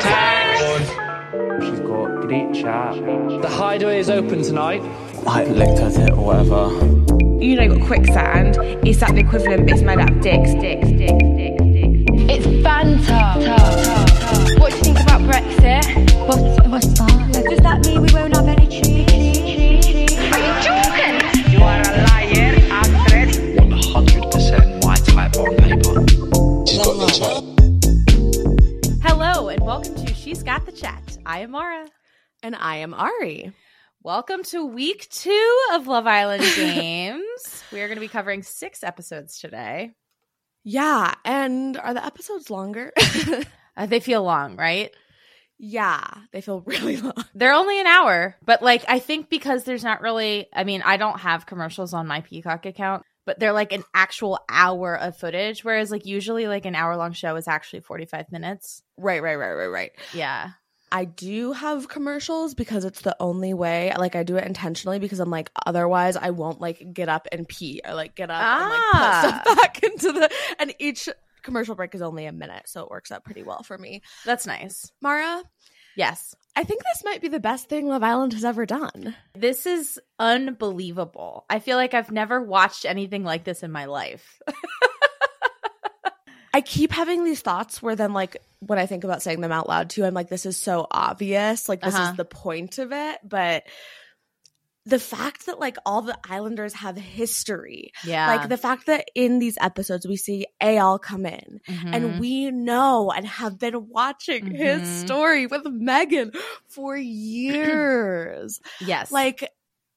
slash She's got great chat. The hideaway is open tonight. I looked at it or whatever. you know, got quicksand is that the equivalent is made out of dicks, dicks, dicks, dicks, dicks. It's banter. What do you think about Brexit? What's, what's that? Does that mean we won't have any trees? Are you joking? You are a liar, actress. 100% my type on paper. She's got the chat. Hello and welcome to She's Got the Chat. I am Maura. And I am Ari. Welcome to week two of Love Island Games. we are going to be covering six episodes today. Yeah. And are the episodes longer? Uh, they feel long, right? yeah. They feel really long. They're only an hour, but like I think because there's not really, I mean, I don't have commercials on my Peacock account, but they're like an actual hour of footage, whereas like usually like an hour long show is actually 45 minutes. Right, right, right, right, right. Yeah. I do have commercials because it's the only way. Like I do it intentionally because I'm like otherwise I won't like get up and pee or like get up and like Ah. put stuff back into the and each commercial break is only a minute, so it works out pretty well for me. That's nice. Maura, Yes. I think this might be the best thing Love Island has ever done. This is unbelievable. I feel like I've never watched anything like this in my life. I keep having these thoughts where then like when I think about saying them out loud too, I'm like, this is so obvious. Like this Uh-huh. is the point of it. But the fact that like all the islanders have history. Yeah. Like the fact that in these episodes we see Eyal come in Mhm. and we know and have been watching his Mhm. story with Megan for years. yes. like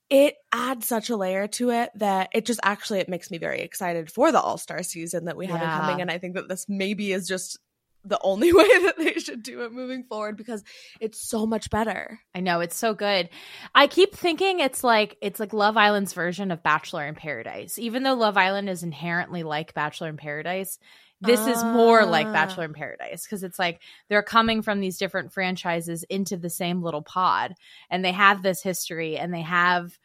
it adds such a layer to it that it just actually it makes me very excited for the all-star season that we have Yeah. coming and i think that this maybe is just the only way that they should do it moving forward because it's so much better I know it's so good. I keep thinking it's like it's like Love Island's version of Bachelor in Paradise. Even though Love Island is inherently like Bachelor in Paradise, this is more like Ah. Bachelor in Paradise because it's like they're coming from these different franchises into the same little pod and they have this history and they have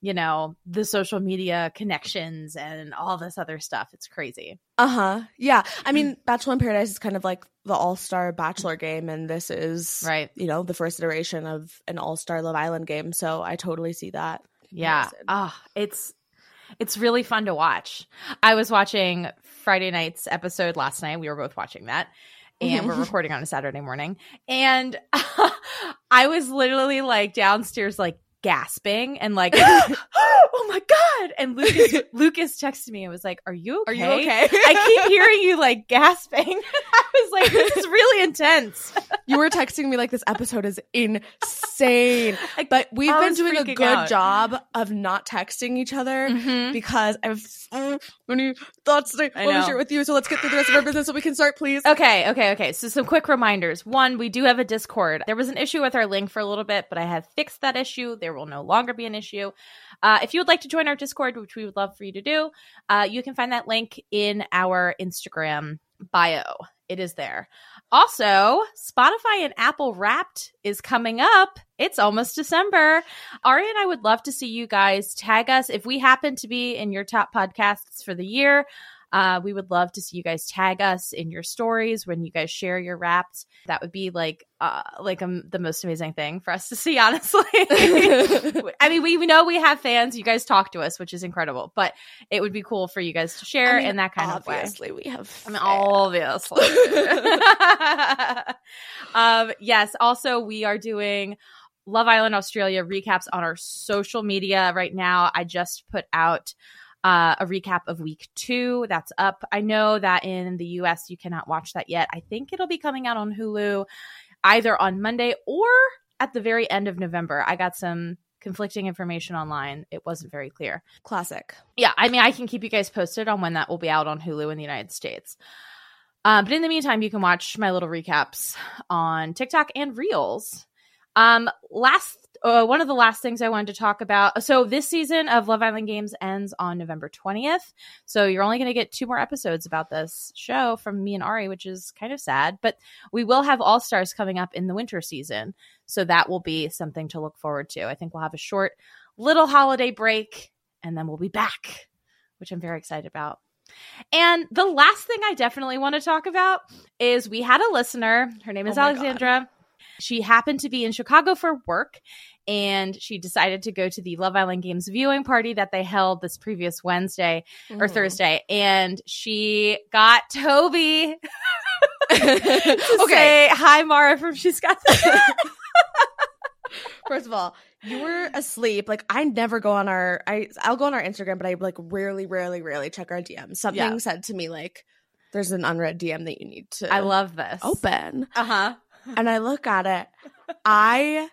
you know the social media connections and all this other stuff. It's crazy. uh-huh yeah i mean bachelor in paradise is kind of like the all-star bachelor game and this is Right. you know the first iteration of an all-star love island game so i totally see that Yeah. Ah, it's it's really fun to watch. I was watching Friday night's episode last night. We were both watching that. And we're recording on a Saturday morning. And I was literally like downstairs like gasping and like oh my god and lucas lucas texted me and was like are you okay Are you okay? i keep hearing you like gasping i was like, this is really intense. you were texting me like this episode is insane. But we've I been doing a good out. job of not texting each other Mhm. because I have so many thoughts that I I want to share with you. So let's get through the rest of our business so we can start, please. Okay, okay, okay. So some quick reminders. One, we do have a Discord. There was an issue with our link for a little bit, but I have fixed that issue. There will no longer be an issue. Uh, if you would like to join our Discord, which we would love for you to do, uh, you can find that link in our Instagram bio. It is there. Also, Spotify and Apple Wrapped is coming up. It's almost December. Ari and I would love to see you guys tag us if we happen to be in your top podcasts for the year. Uh, we would love to see you guys tag us in your stories when you guys share your wraps. That would be like, uh, like um, the most amazing thing for us to see. Honestly, I mean, we, we know we have fans. You guys talk to us, which is incredible. But it would be cool for you guys to share I mean, in that kind of way. obviously we have. I mean, obviously. um, yes. Also, we are doing Love Island Australia recaps on our social media right now. I just put out uh, a recap of week two. That's up. I know that in the US you cannot watch that yet. I think it'll be coming out on Hulu either on Monday or at the very end of November. I got some conflicting information online. It wasn't very clear. Classic. Yeah, I mean, I can keep you guys posted on when that will be out on Hulu in the United States. Um, but in the meantime, you can watch my little recaps on TikTok and Reels. Um, last, uh, one of the last things I wanted to talk about. So this season of Love Island Games ends on November twentieth. So you're only going to get two more episodes about this show from me and Ari, which is kind of sad. But we will have All Stars coming up in the winter season, so that will be something to look forward to. I think we'll have a short little holiday break, and then we'll be back, which I'm very excited about. And the last thing I definitely want to talk about is we had a listener. Her name is Oh my God. She happened to be in Chicago for work and she decided to go to the Love Island Games viewing party that they held this previous Wednesday or Mhm. Thursday. And she got Toby to Okay. say hi, Maura from She's Got First of all, you were asleep. Like I never go on our I I'll go on our Instagram, but I like rarely, rarely, rarely check our DMs. Something Yeah. said to me like there's an unread DM that you need to I love this. open. Uh huh. And I look at it. I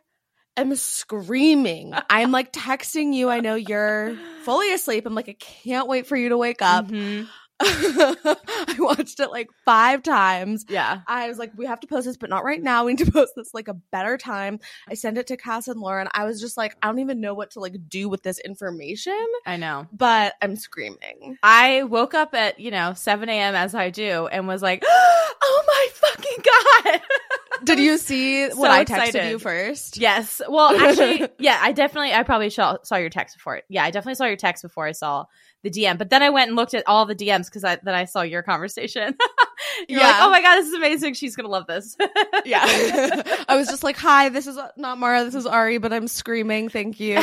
am screaming. I'm like texting you. I know you're fully asleep. I'm like, I can't wait for you to wake up. Mhm. I watched it like five times. Yeah. I was like, we have to post this, but not right now. We need to post this like a better time. I sent it to Cass and Lauren. I was just like, I don't even know what to like do with this information, I know. but I'm screaming. I woke up at, you know, 7 a.m. as I do and was like, oh my fucking God. Did you see so what I texted excited. you first? Yes. Well, actually, yeah, I definitely, I probably saw, saw your text before. Yeah, I definitely saw your text before I saw the DM. But then I went and looked at all the DMs because I, then I saw your conversation. You're like, Yeah. oh my God, this is amazing. She's going to love this. Yeah. I was just like, hi, this is not Maura, this is Ari, but I'm screaming. Thank you.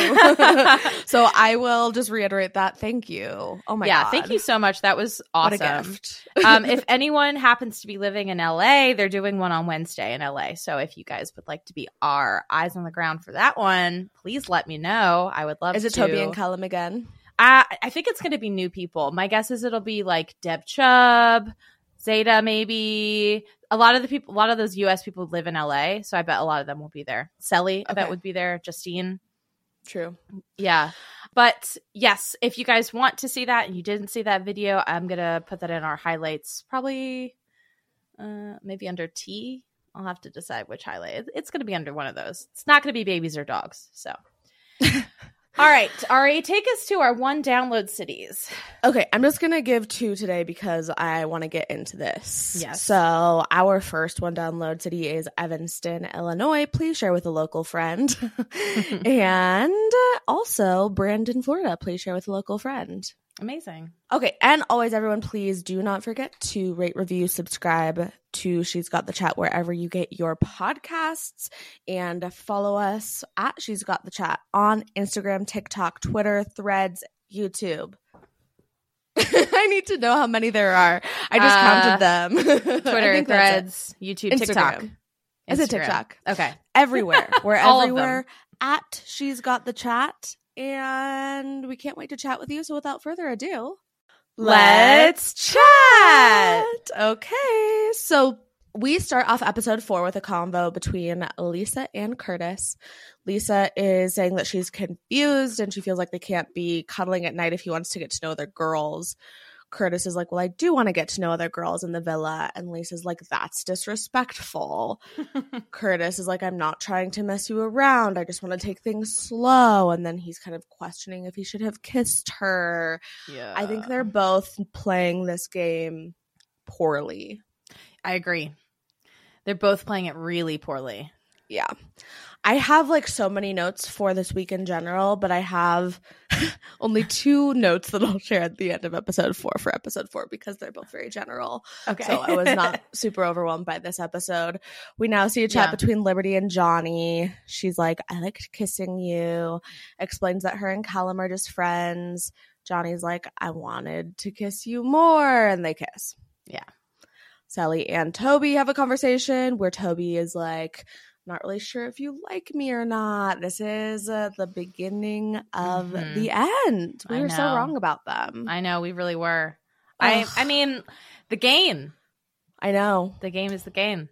so I will just reiterate that. Thank you. Oh my yeah, God. Yeah, thank you so much. That was awesome. um, if anyone happens to be living in LA, they're doing one on Wednesday in LA. So if you guys would like to be our eyes on the ground for that one, please let me know. I would love is it to. Toby and Callum again? I, I think it's going to be new people. My guess is it'll be like Deb Chubb, Zeta, maybe. A lot of the people, a lot of those US people live in LA. So I bet a lot of them will be there. Cely, I bet would be there. Justine. True. Yeah. But yes, if you guys want to see that and you didn't see that video, I'm going to put that in our highlights, probably uh, maybe under T. I'll have to decide which highlight. It's going to be under one of those. It's not going to be babies or dogs. So. All right, Ari, take us to our one download cities. Okay, I'm just gonna give two today because I want to get into this. Yes. So our first one download city is Evanston, Illinois. Please share with a local friend, and uh, also Brandon, Florida. Please share with a local friend. Amazing. Okay, and always, everyone, please do not forget to rate, review, subscribe to She's Got the Chat wherever you get your podcasts, and follow us at She's Got the Chat on Instagram, TikTok, Twitter, Threads, YouTube. I need to know how many there are. I just Uh, counted them. Twitter. Threads, YouTube, TikTok. Instagram. Is it TikTok? Okay. Everywhere. We're All of them. everywhere at She's Got the Chat. And we can't wait to chat with you. So without further ado, Let's chat. Okay. So we start off episode four with a convo between Lisa and Curtis. Lisa is saying that she's confused and she feels like they can't be cuddling at night if he wants to get to know their girls. Curtis is like, Well, I do want to get to know other girls in the villa. And Lisa's like, That's disrespectful. Curtis is like, I'm not trying to mess you around. I just want to take things slow. And then he's kind of questioning if he should have kissed her. Yeah. I think they're both playing this game poorly. I agree. They're both playing it really poorly. Yeah. I have like so many notes for this week in general, but I have only two notes that I'll share at the end of episode four for episode four because they're both very general. Okay. So I was not super overwhelmed by this episode. We now see a chat Yeah. between Liberty and Johnny. She's like, I liked kissing you. Explains that her and Callum are just friends. Johnny's like, I wanted to kiss you more. And they kiss. Yeah. Cely and Toby have a conversation where Toby is like, not really sure if you like me or not. This is uh, the beginning of Mhm. the end. We I were so wrong about them. I know we really were. I Ugh. I mean, the game. I know. The game is the game.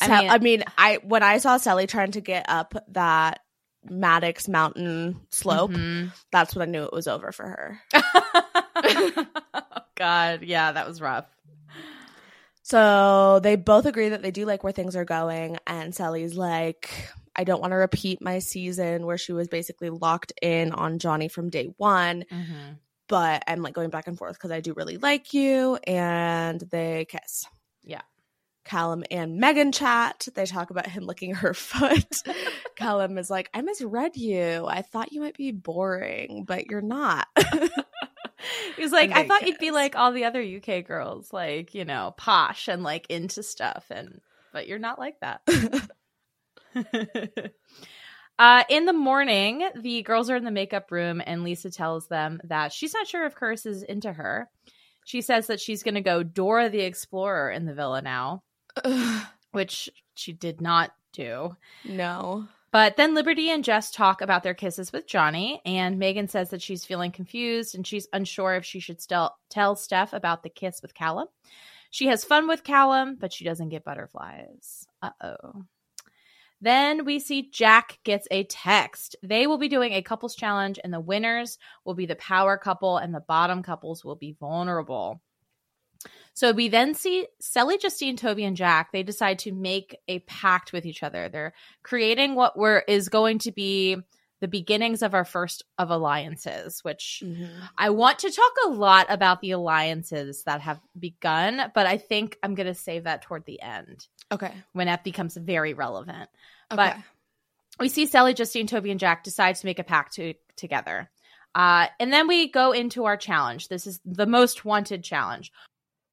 I mean, I mean, I when I saw Cely trying to get up that Maddox Mountain slope, Mhm. that's when I knew it was over for her. oh, God, yeah, that was rough. So they both agree that they do like where things are going, and Cely's like, I don't want to repeat my season where she was basically locked in on Johnny from day one. Mm-hmm. but I'm like going back and forth because I do really like you. And they kiss. Yeah. Callum and Megan chat. They talk about him licking her foot. Callum is like, I misread you. I thought you might be boring, but you're not. He was like, I thought you'd be like all the other UK girls, like, you know, posh and like into stuff and but you're not like that. uh in the morning, the girls are in the makeup room and Lisa tells them that she's not sure if Curtis is into her. She says that she's gonna go Dora the Explorer in the villa now, which she did not do. no. But then Liberty and Jess talk about their kisses with Johnny, and Megan says that she's feeling confused and she's unsure if she should still tell Steph about the kiss with Callum. She has fun with Callum, but she doesn't get butterflies. Uh oh. Then we see Jack gets a text. They will be doing a couples challenge, and the winners will be the power couple, and the bottom couples will be vulnerable. So we then see Cely, Justine, Toby, and Jack. They decide to make a pact with each other. They're creating what we're is going to be the beginnings of our first of alliances, which I want to talk a lot about the alliances that have begun, but I think I'm going to save that toward the end Okay. when that becomes very relevant. Okay. But we see Cely, Justine, Toby, and Jack decide to make a pact to, together. Uh, and then we go into our challenge. This is the most wanted challenge.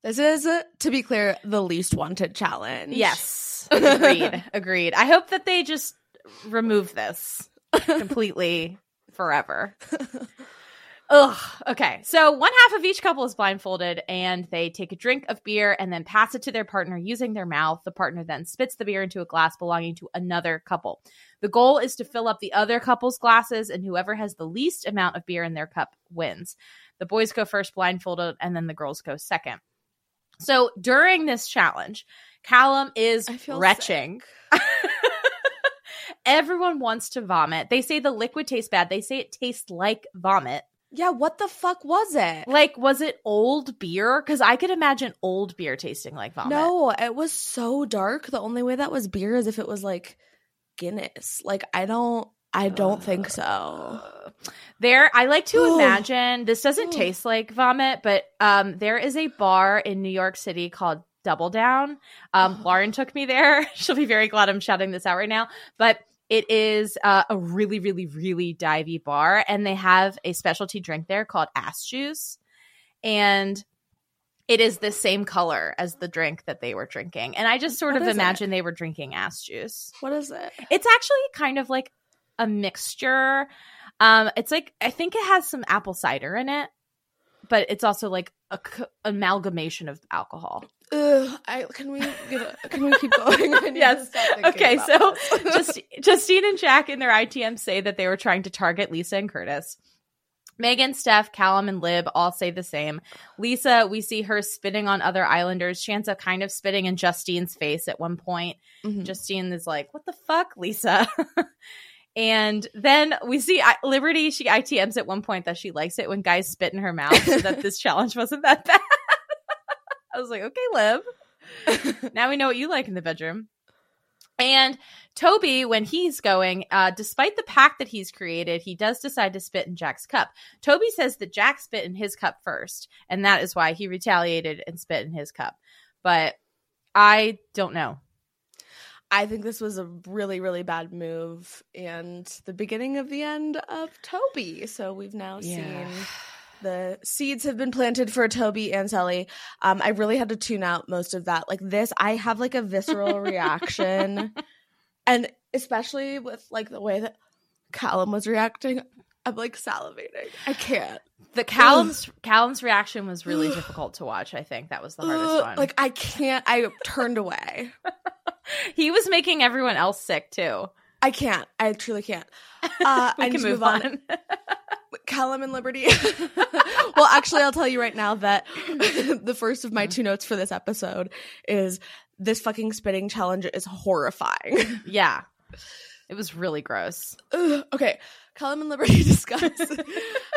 This is, to be clear, the least wanted challenge. Yes. Agreed. Agreed. I hope that they just remove this completely forever. Ugh. Okay. So one half of each couple is blindfolded and they take a drink of beer and then pass it to their partner using their mouth. The partner then spits the beer into a glass belonging to another couple. The goal is to fill up the other couple's glasses and whoever has the least amount of beer in their cup wins. The boys go first blindfolded and then the girls go second. So during this challenge, Callum is retching. Everyone wants to vomit. They say the liquid tastes bad. They say it tastes like vomit. Yeah, what the fuck was it? Like, was it old beer? Because I could imagine old beer tasting like vomit. No, it was so dark. The only way that was beer is if it was like Guinness. Like I don't I don't think so. There, I like to imagine this doesn't taste like vomit, but um, there is a bar in New York City called Double Down. Um, Lauren took me there. She'll be very glad I'm shouting this out right now. But it is uh, a really, really, really divey bar, and they have a specialty drink there called ass juice, and it is the same color as the drink that they were drinking. And I just sort What of is it? imagine they were drinking ass juice. What is it? It's actually kind of like a mixture. Um, it's like I think it has some apple cider in it, but it's also like a c- amalgamation of alcohol. Ugh, I can we get a, can we keep going? Yes. to stop thinking Okay, so just Justine and Jack in their ITM say that they were trying to target Lisa and Curtis. Megan, Steph, Callum, and Lib all say the same. Lisa, we see her spitting on other Islanders. Shanza kind of spitting in Justine's face at one point. Mhm. Justine is like, "What the fuck, Lisa?" and then we see I- Liberty. She ITMs at one point that she likes it when guys spit in her mouth, so that this challenge wasn't that bad. I was like, "Okay, Lib. now we know what you like in the bedroom." And Toby, when he's going, uh, despite the pact that he's created, he does decide to spit in Jack's cup. Toby says that Jack spit in his cup first, and that is why he retaliated and spit in his cup. But I don't know. I think this was a really, really bad move and the beginning of the end of Toby. So we've now Yeah. seen the seeds have been planted for Toby and Cely. Um, I really had to tune out most of that. Like this, I have like a visceral reaction. And especially with like the way that Callum was reacting, I'm like salivating. I can't. The Callum's Callum's reaction was really difficult to watch. I think that was the hardest one. Like I can't. I turned away. he was making everyone else sick too. I can't. I truly can't. Uh, We I can to move on. Callum and Liberty. well, actually, I'll tell you right now that the first of my two notes for this episode is this fucking spitting challenge is horrifying. yeah, it was really gross. Ugh, okay, Callum and Liberty discuss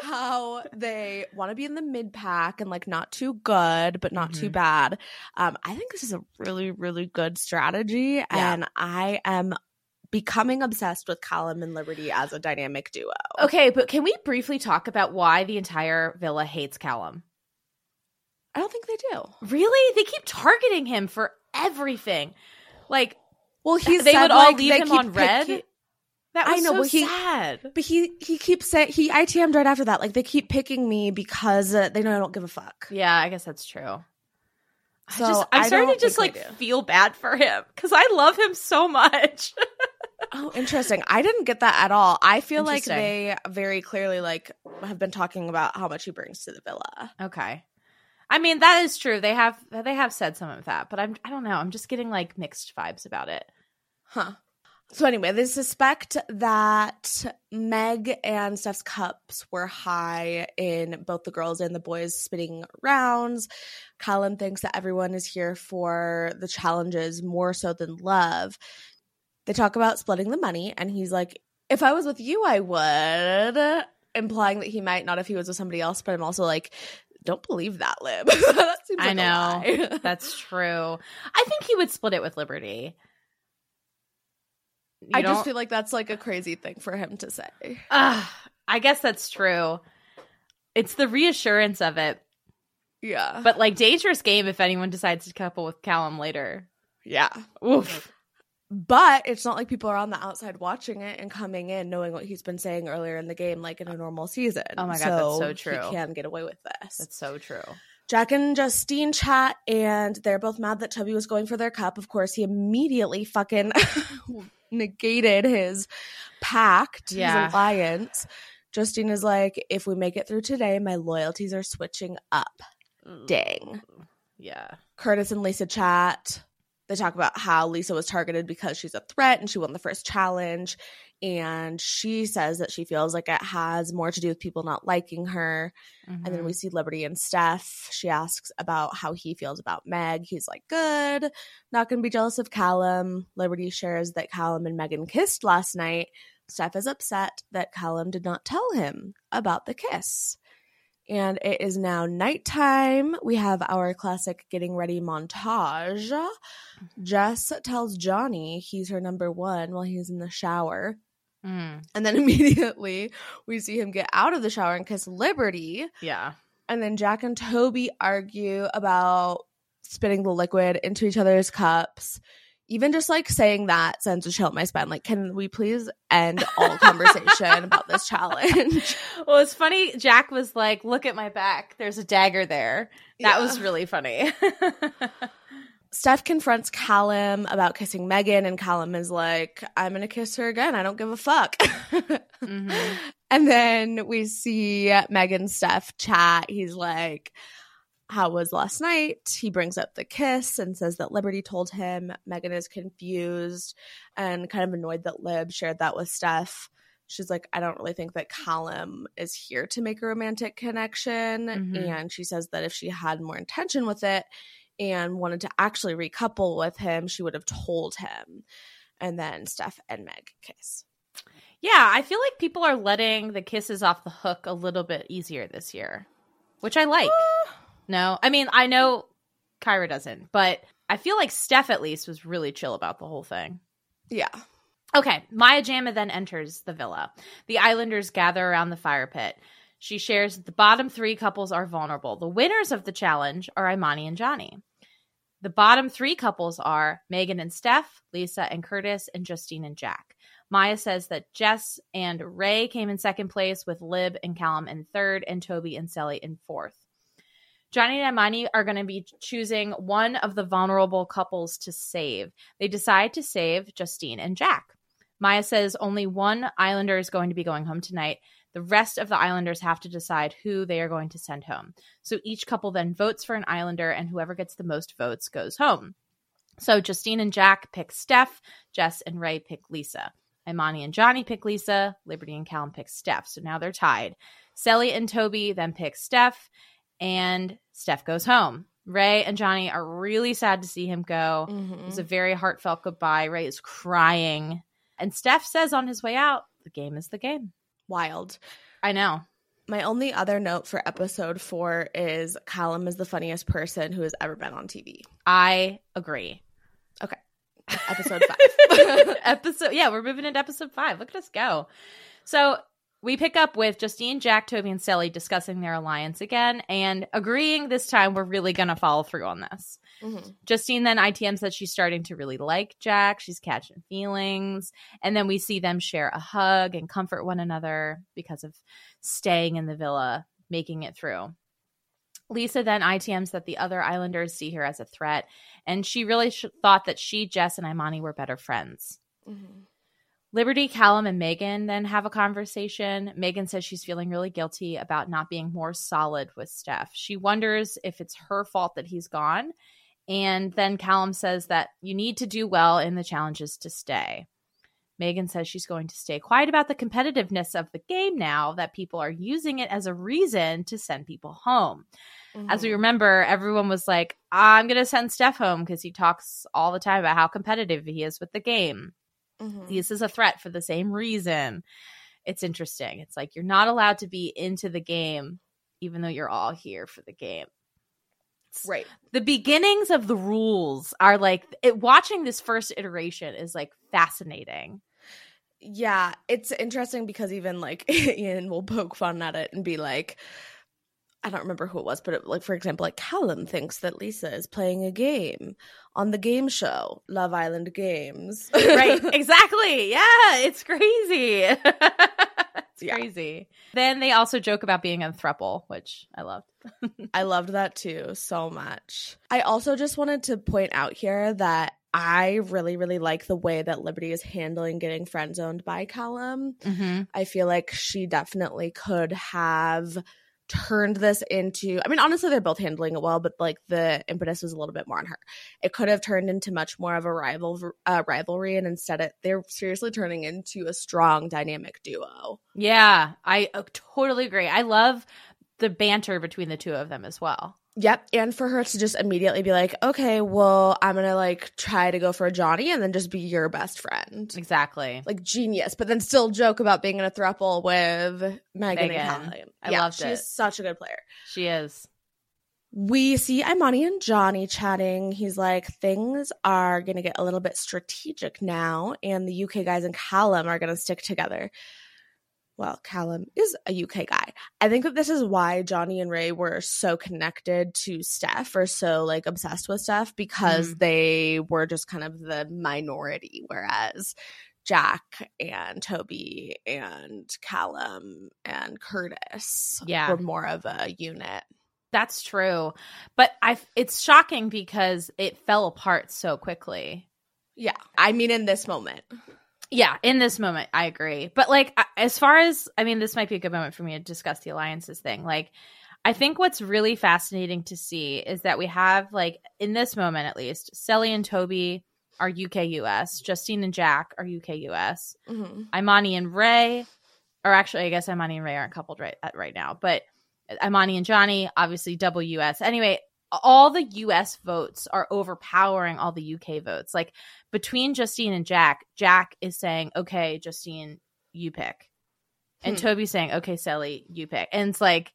how they want to be in the mid pack and like not too good, but not too Mhm. bad. Um, I think this is a really, really good strategy, and I am becoming obsessed with Callum and Liberty as a dynamic duo. Okay, but can we briefly talk about why the entire villa hates Callum? I don't think they do. Really? They keep targeting him for everything. Like, Well, he's they would all like, leave him on red. That I know, so but he- sad. But he he keeps saying he ITM'd right after that. Like they keep picking me because uh, they know I don't give a fuck. Yeah, I guess that's true. So, I just, I'm I starting to just like feel bad for him because I love him so much. Oh, interesting. I didn't get that at all. I feel like they very clearly like have been talking about how much he brings to the villa. okay, I mean that is true. They have they have said some of that, but I'm I don't know. I'm just getting like mixed vibes about it. Huh. So anyway, they suspect that Meg and Steph's cups were high in both the girls and the boys spitting rounds. Callum thinks that everyone is here for the challenges more so than love. They talk about splitting the money, and he's like, "If I was with you, I would," implying that he might not if he was with somebody else. But I'm also like, "Don't believe that, Lib." that seems I like a know that's true. I think he would split it with Liberty. You I just feel like that's like a crazy thing for him to say. Ugh, I guess that's true. It's the reassurance of it, Yeah, but like dangerous game if anyone decides to couple with Callum later. yeah. Oof. But it's not like people are on the outside watching it and coming in knowing what he's been saying earlier in the game, like in a normal season. Oh my God, that's so true. He can get away with this. That's so true. Jack and Justine chat, and they're both mad that Toby was going for their cup. Of course, he immediately fucking negated his pact, Yeah. his alliance. Justine is like, if we make it through today, my loyalties are switching up. Dang. Yeah. Curtis and Lisa chat. They talk about how Lisa was targeted because she's a threat and she won the first challenge. And she says that she feels like it has more to do with people not liking her. And then we mm-hmm. see Liberty and Steph. She asks about how he feels about Meg. He's like, good. Not going to be jealous of Callum. Liberty shares that Callum and Megan kissed last night. Steph is upset that Callum did not tell him about the kiss. And it is now nighttime. We have our classic getting ready montage. Mm-hmm. Jess tells Johnny he's her number one while he's in the shower. Mm, And then immediately we see him get out of the shower and kiss Liberty. yeah. And then Jack and Toby argue about spitting the liquid into each other's cups. Even just like saying that sends a chill up my spine. Like, can we please end all conversation about this challenge? Well, it's funny. Jack was like, "Look at my back. There's a dagger there." That Yeah. was really funny. Steph confronts Callum about kissing Megan, and Callum is like, I'm going to kiss her again. I don't give a fuck. Mhm. And then we see Megan and Steph chat. He's like, How was last night? He brings up the kiss and says that Liberty told him. Megan is confused and kind of annoyed that Lib shared that with Steph. she's like, I don't really think that Callum is here to make a romantic connection. Mhm. And she says that if she had more intention with it and wanted to actually recouple with him, she would have told him. And then Steph and Meg kiss. Yeah, I feel like people are letting the kisses off the hook a little bit easier this year, which I like. Uh. no, I mean, I know Kyra doesn't, but I feel like Steph at least was really chill about the whole thing. Yeah. Okay, Maya Jama then enters the villa. The islanders gather around the fire pit. She shares that the bottom three couples are vulnerable. The winners of the challenge are Imani and Johnny. The bottom three couples are Megan and Steph, Lisa and Curtis, and Justine and Jack. Maya says that Jess and Ray came in second place, with Lib and Callum in third, and Toby and Cely in fourth. Johnny and Imani are going to be choosing one of the vulnerable couples to save. They decide to save Justine and Jack. Maya says only one Islander is going to be going home tonight. The rest of the Islanders have to decide who they are going to send home. So each couple then votes for an Islander, and whoever gets the most votes goes home. So Justine and Jack pick Steph, Jess and Ray pick Lisa. Imani and Johnny pick Lisa, Liberty and Callum pick Steph. So now they're tied. Cely and Toby then pick Steph, and Steph goes home. Ray and Johnny are really sad to see him go. Mm-hmm. It was a very heartfelt goodbye. Ray is crying. And Steph says on his way out, the game is the game. Wild. I know. My only other note for episode four is Callum is the funniest person who has ever been on TV. I agree. Okay. Episode five. episode yeah, we're moving into episode five. Look at us go. So we pick up with Justine, Jack, Toby, and Cely discussing their alliance again and agreeing this time we're really gonna follow through on this. Mhm. Justine then ITM says she's starting to really like Jack. She's catching feelings. And then we see them share a hug and comfort one another because of staying in the villa, making it through. Lisa then ITMs that the other Islanders see her as a threat, and she really sh- thought that she, Jess, and Imani were better friends. Liberty, Callum, and Megan then have a conversation. Megan says she's feeling really guilty about not being more solid with Steph. She wonders if it's her fault that he's gone. And then Callum says that you need to do well in the challenges to stay. Megan says she's going to stay quiet about the competitiveness of the game now that people are using it as a reason to send people home. As we mm-hmm. remember, everyone was like, I'm going to send Steph home because he talks all the time about how competitive he is with the game. Mhm. This is a threat for the same reason. It's interesting. It's like you're not allowed to be into the game, even though you're all here for the game. Right. The beginnings of the rules are like it, watching this first iteration is like fascinating. Yeah, it's interesting because even like Iain will poke fun at it and be like, I don't remember who it was, but it, like for example, like Callum thinks that Lisa is playing a game on the game show Love Island Games. right exactly yeah it's crazy it's Yeah. crazy then they also joke about being a thruple which i loved I loved that too so much. I also just wanted to point out here that I really, really like the way that Liberty is handling getting friend zoned by Callum. mm-hmm. I feel like she definitely could have turned this into I mean honestly they're both handling it well but like the impetus was a little bit more on her. It could have turned into much more of a rival uh, rivalry and instead it they're seriously turning into a strong dynamic duo. yeah i uh, totally agree i love the banter between the two of them as well Yep, and for her to just immediately be like, "Okay, well, I'm going to like try to go for Johnny and then just be your best friend." exactly Like genius, but then still joke about being in a throuple with Megan, Megan. and Callum. I yeah, loved she's it. such a good player. she is we see Imani and Johnny chatting. He's like, things are going to get a little bit strategic now, and the UK guys and Callum are going to stick together. Well, Callum is a UK guy. I think that this is why Johnny and Ray were so connected to Steph or so like obsessed with Steph because mm. they were just kind of the minority, whereas Jack and Toby and Callum and Curtis Yeah. were more of a unit. that's true but i it's shocking because it fell apart so quickly Yeah. I mean, in this moment. Yeah, in this moment, I agree. But like, as far as I mean, this might be a good moment for me to discuss the alliances thing. Like, I think what's really fascinating to see is that we have like in this moment at least, Cely and Toby are UK US, Justine and Jack are UK US, Mm-hmm. Imani and Ray or actually, I guess Imani and Ray aren't coupled right at, right now, but Imani and Johnny, obviously double US. Anyway, all the US votes are overpowering all the UK votes. Like between Justine and Jack, Jack is saying, "Okay, Justine, you pick," and Hmm. Toby's saying, "Okay, Cely, you pick," and it's like,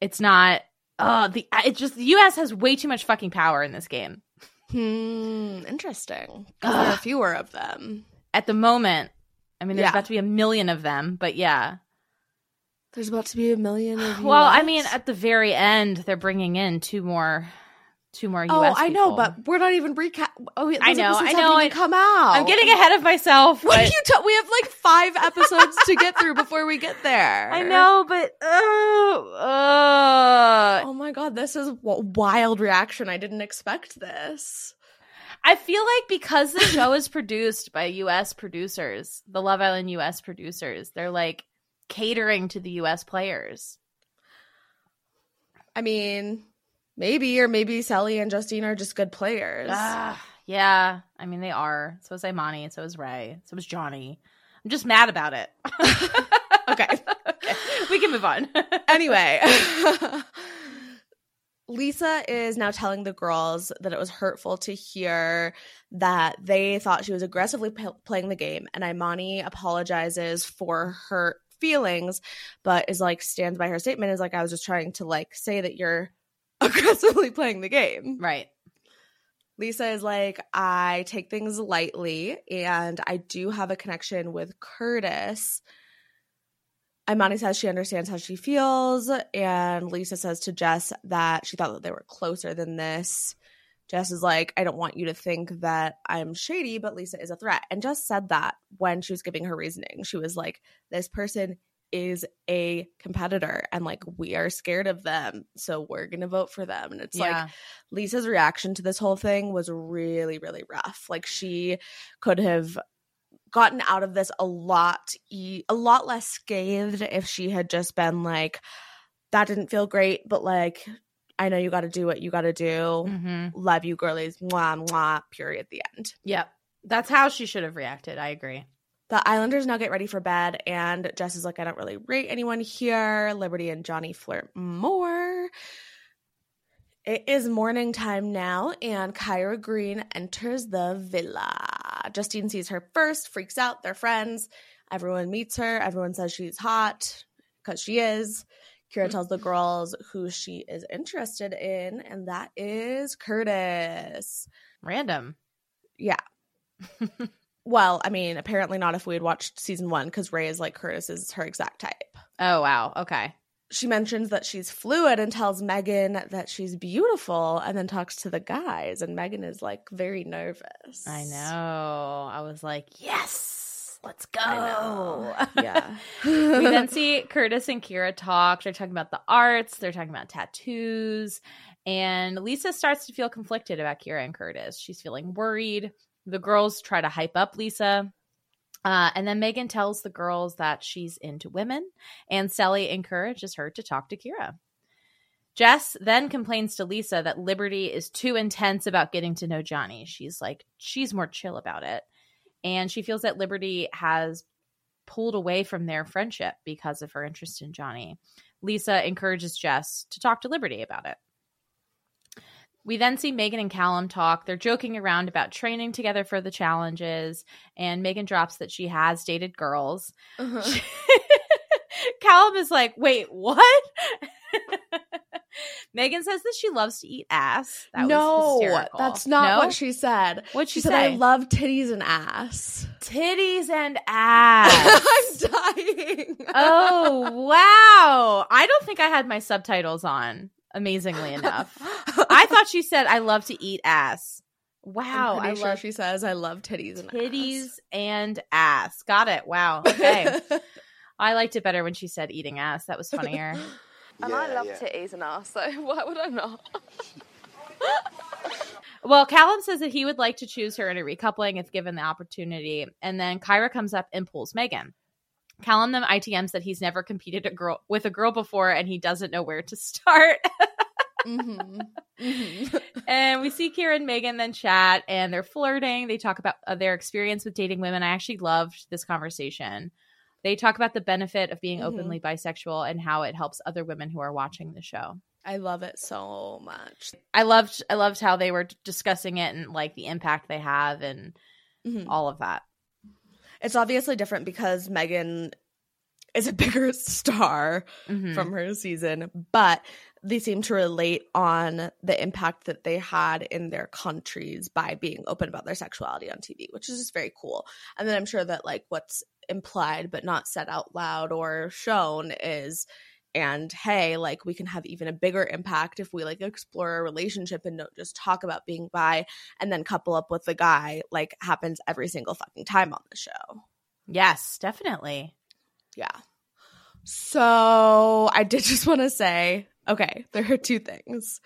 it's not. Oh, the it's just the US has way too much fucking power in this game Hmm, interesting. 'Cause there are fewer of them. at the moment. I mean, there's Yeah. about to be a million of them, but yeah. There's about to be a million of Well, I mean, at the very end, they're bringing in two more, two more Oh, US. I know, but we're not even recap. Oh, I know, I know, I- come out. I'm getting ahead of myself. What are you? ta- we have like five episodes to get through before we get there. I know, but uh, uh, Oh my god, this is wild reaction. I didn't expect this. I feel like because the show is produced by U.S. producers, the Love Island U.S. producers, they're like catering to the U.S. players. I mean, maybe or maybe Cely and Justine are just good players. Ah, yeah, I mean they are. So is Imani. So is Ray. So is Johnny. I'm just mad about it. okay. okay, we can move on. anyway, Lisa is now telling the girls that it was hurtful to hear that they thought she was aggressively p- playing the game, and Imani apologizes for her feelings, but is like stands by her statement. Is like I was just trying to like say that you're aggressively playing the game. right. Lisa is like, I take things lightly and I do have a connection with Curtis. Imani says she understands how she feels, and Lisa says to Jess that she thought that they were closer than this. Jess is like, I don't want you to think that I'm shady, but Lisa is a threat. And Jess said that when she was giving her reasoning. She was like, This person is a competitor, and like, we are scared of them. So we're going to vote for them. And it's like. Lisa's reaction to this whole thing was really, really rough. Like she could have gotten out of this a lot, e- a lot less scathed if she had just been like, "That didn't feel great," but like, I know you got to do what you got to do. hmm Love you, girlies. Mwah mwah. Period. At the end. Yep. That's how she should have reacted. I agree. The Islanders now get ready for bed, and Jess is like, I don't really rate anyone here. Liberty and Johnny flirt more. It is morning time now, and Kyra Green enters the villa. Justine sees her first, freaks out, they're friends. Everyone meets her. Everyone says she's hot because she is. Kyra tells the girls who she is interested in, and that is Curtis. Random. Yeah. well, I mean, apparently not if we had watched season one because Ray is like Curtis is her exact type. Oh wow. Okay. She mentions that she's fluid and tells Megan that she's beautiful and then talks to the guys. And Megan is like very nervous. I know. I was like, yes, let's go. Yeah. we then see Curtis and Kyra talk. They're talking about the arts, they're talking about tattoos. And Lisa starts to feel conflicted about Kyra and Curtis. She's feeling worried. The girls try to hype up Lisa. Uh, and then Megan tells the girls that she's into women, and Cely encourages her to talk to Kyra. Jess then complains to Lisa that Liberty is too intense about getting to know Johnny. She's like, she's more chill about it. And she feels that Liberty has pulled away from their friendship because of her interest in Johnny. Lisa encourages Jess to talk to Liberty about it. We then see Megan and Callum talk. They're joking around about training together for the challenges, and Megan drops that she has dated girls. Uh-huh. Callum is like, wait, what? Megan says that she loves to eat ass. That was no, that's not No? what she said. What'd she she said, I love titties and ass. Titties and ass. I'm dying. oh, wow. I don't think I had my subtitles on, amazingly enough. I thought she said, I love to eat ass. Wow. I'm I sure love she says, I love titties and titties ass. and ass. Got it. Wow. Okay. I liked it better when she said eating ass. That was funnier. And I love titties and ass, so why would I not? Well, Callum says that he would like to choose her in a recoupling if given the opportunity. And then Kyra comes up and pulls Megan. Callum then ITMs that he's never competed a girl with a girl before and he doesn't know where to start. hmm hmm and we see Kyra and Megan then chat and they're flirting. They talk about uh, their experience with dating women. I actually loved this conversation. They talk about the benefit of being Mhm. openly bisexual and how it helps other women who are watching the show. I love it so much. I loved I loved how they were discussing it and like the impact they have and Mhm. all of that. It's obviously different because Megan is a bigger star Mhm. from her season, but they seem to relate on the impact that they had in their countries by being open about their sexuality on TV, which is just very cool. And then I'm sure that like what's implied but not said out loud or shown is and hey, like we can have even a bigger impact if we like explore a relationship and don't just talk about being bi and then couple up with the guy like happens every single fucking time on the show. Yes, definitely. Yeah. So I did just want to say, okay, there are two things.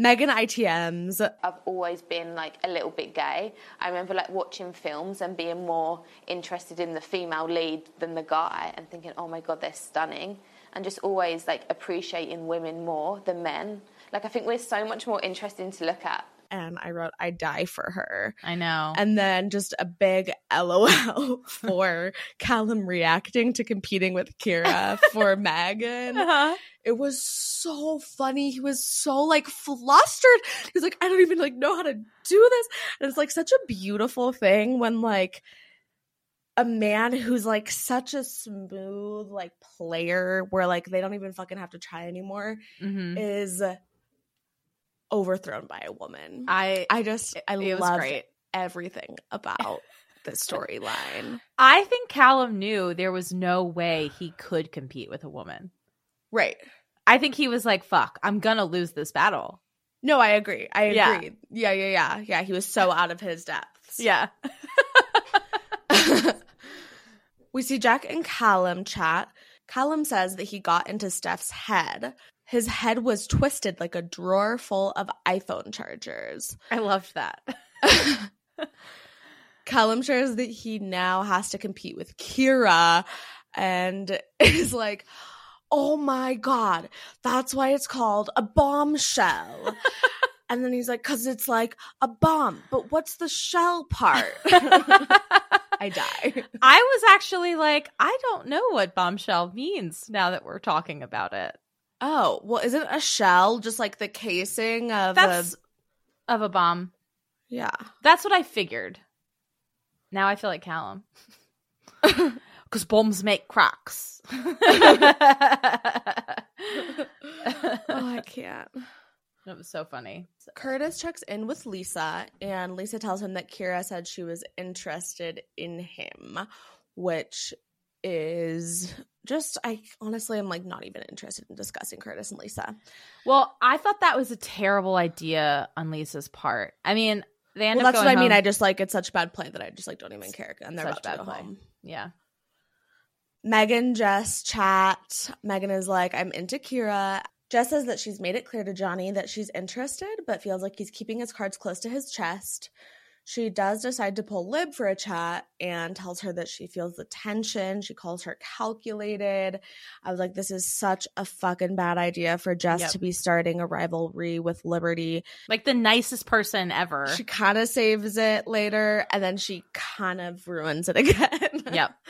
Megan ITMs. I've always been like a little bit gay. I remember like watching films and being more interested in the female lead than the guy and thinking, oh my god, they're stunning. And just always like appreciating women more than men. Like I think we're so much more interesting to look at. And I wrote, I die for her. I know. And then just a big LOL for Callum reacting to competing with Kyra for Megan. Uh-huh. It was so funny. He was so like flustered. He's like, I don't even like know how to do this. And it's like such a beautiful thing when like a man who's like such a smooth like player where like they don't even fucking have to try anymore Mhm. is overthrown by a woman. I I just I love everything about the storyline. I think Callum knew there was no way he could compete with a woman. Right. I think he was like, fuck, I'm gonna lose this battle. No, I agree. I Yeah. agree. Yeah, yeah, yeah. Yeah, he was so out of his depths. Yeah. we see Jack and Callum chat. Callum says that he got into Steph's head. His head was twisted like a drawer full of iPhone chargers. I loved that. Callum shares that he now has to compete with Kyra and is like, oh my God, that's why it's called a bombshell. and then he's like, because it's like a bomb, but what's the shell part? I die. I was actually like, I don't know what bombshell means now that we're talking about it. Oh, well, isn't a shell just like the casing of That's a. of a bomb. Yeah. That's what I figured. Now I feel like Callum. Because bombs make cracks. oh, I can't. It was so funny. Curtis checks in with Lisa, and Lisa tells him that Kyra said she was interested in him, which is just, I honestly I'm like not even interested in discussing Curtis and Lisa. Well, I thought that was a terrible idea on Lisa's part. I mean, they end Well, up that's what I mean. I just like it's such a bad play that I just like don't even care. And they're Such about to go play. home. Yeah. Megan, Jess chat. Megan is like, I'm into Kyra. Jess says that she's made it clear to Johnny that she's interested, but feels like he's keeping his cards close to his chest. She does decide to pull Lib for a chat and tells her that she feels the tension. She calls her calculated. I was like, this is such a fucking bad idea for Jess Yep. to be starting a rivalry with Liberty. Like the nicest person ever. She kind of saves it later and then she kind of ruins it again. Yep.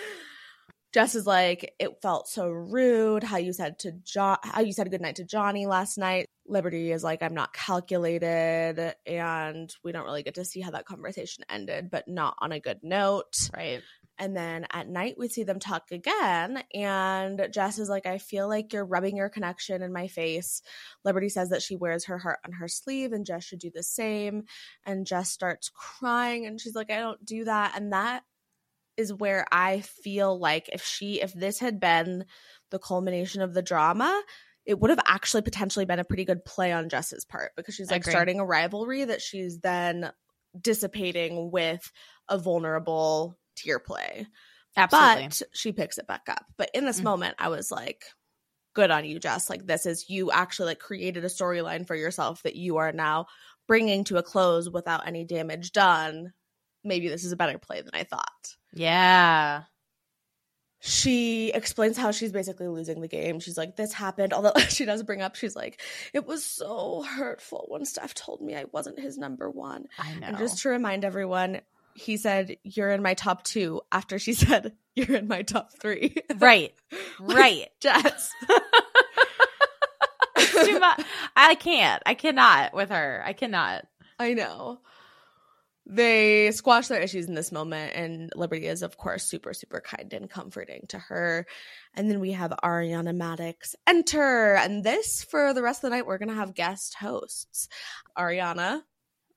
Jess is like, it felt so rude how you said to John, how you said goodnight to Johnny last night. Liberty is like, I'm not calculated, and we don't really get to see how that conversation ended, but not on a good note. Right. And then at night, we see them talk again, and Jess is like, I feel like you're rubbing your connection in my face. Liberty says that she wears her heart on her sleeve, and Jess should do the same. And Jess starts crying, and she's like, I don't do that. And that is where I feel like if she, if this had been the culmination of the drama, it would have actually potentially been a pretty good play on Jess's part because she's like starting a rivalry that she's then dissipating with a vulnerable tear play. Absolutely. But she picks it back up. But in this Mm. moment, I was like, good on you, Jess. Like, this is you actually like created a storyline for yourself that you are now bringing to a close without any damage done. Maybe this is a better play than I thought. yeah. She explains how she's basically losing the game. She's like, this happened. Although she does bring up, she's like, it was so hurtful when Steph told me I wasn't his number one. I know. And just to remind everyone, he said, You're in my top two after she said, You're in my top three. Right. Like, right. Jess. Too much. I can't. I cannot with her. I cannot. I know. They squash their issues in this moment, and Liberty is, of course, super, super kind and comforting to her. And then we have Ariana Madix enter. And this, for the rest of the night, we're going to have guest hosts Ariana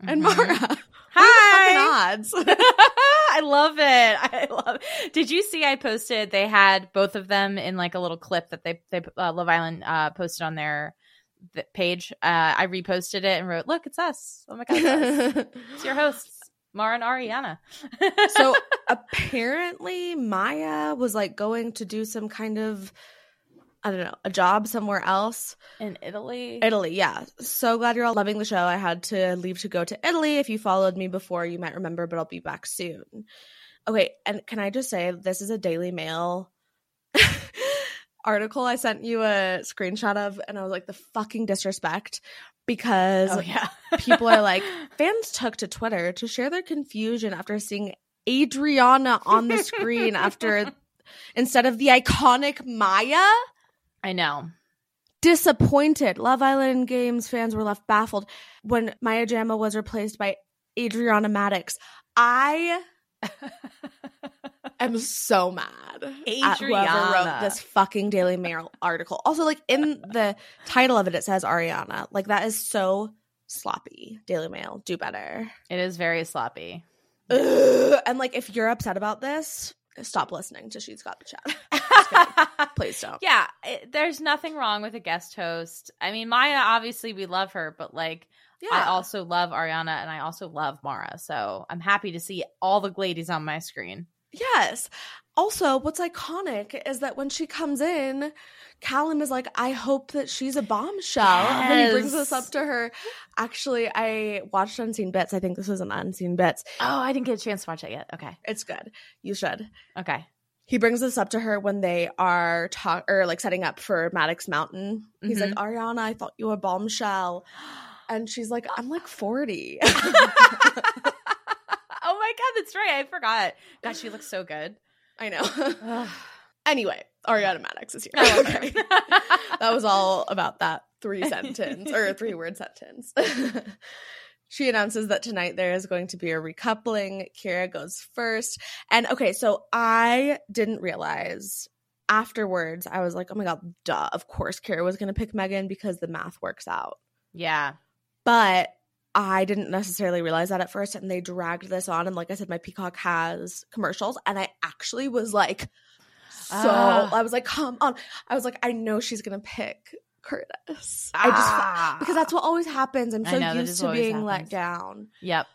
and Mhm. Maura. Hi. Odds? I love it. I love. it. Did you see? I posted. They had both of them in like a little clip that they they uh, Love Island uh, posted on their th- page. Uh, I reposted it and wrote, "Look, it's us. Oh my god, it's, us. it's your hosts, Maura and Ariana." so apparently Maya was like going to do some kind of I don't know, a job somewhere else. in Italy, Italy, yeah. So glad you're all loving the show. I had to leave to go to Italy. If you followed me before, you might remember, but I'll be back soon. Okay, and can I just say this is a Daily Mail article I sent you a screenshot of and I was like the fucking disrespect because oh yeah, people are like fans took to Twitter to share their confusion after seeing Adriana on the screen after instead of the iconic Maya. I know. Disappointed. Love Island Games fans were left baffled when Maya Jama was replaced by Adriana Madix. I am so mad at whoever wrote this fucking Daily Mail article. Also, like in the title of it, it says Ariana. Like that is so sloppy. Daily Mail, do better. It is very sloppy. Ugh. And like, if you're upset about this, stop listening to She's Got the Chat. Please don't. Yeah, it, there's nothing wrong with a guest host. I mean, Maya, obviously, we love her, but like, I also love Ariana and I also love Maura. So I'm happy to see all the ladies on my screen. Yes. Also, what's iconic is that when she comes in, Callum is like, I hope that she's a bombshell. When he brings this up to her. Actually, I watched Unseen Bits. I think this was an Unseen Bits. Oh, I didn't get a chance to watch it yet. Okay. It's good. You should. Okay. He brings this up to her when they are talk or like setting up for Madix Mountain. He's like, mm-hmm. Ariana, I thought you were a bombshell. And she's like, I'm like 40. my God, that's right. I forgot. God, she looks so good. I know. anyway, Ariana Madix is here. Oh, okay. that was all about that three sentence or three word sentence. she announces that tonight there is going to be a recoupling. Kyra goes first. And okay, so I didn't realize afterwards, I was like, oh my God, duh. Of course, Kyra was going to pick Megan because the math works out. yeah. But I didn't necessarily realize that at first. And they dragged this on. And like I said, my Peacock has commercials. And I actually was like, so Ah. I was like, come on. I was like, I know she's going to pick Curtis. I Ah. just, because that's what always happens. I'm so know, used to being let down. Yep.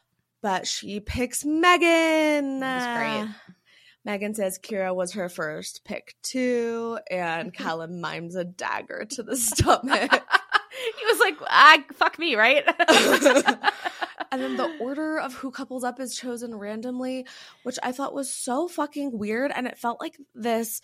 But she picks Megan. That was great. Megan says Kyra was her first pick too, and Callum mimes a dagger to the stomach. he was like, ah, fuck me, right? and then the order of who couples up is chosen randomly, which I thought was so fucking weird. And it felt like this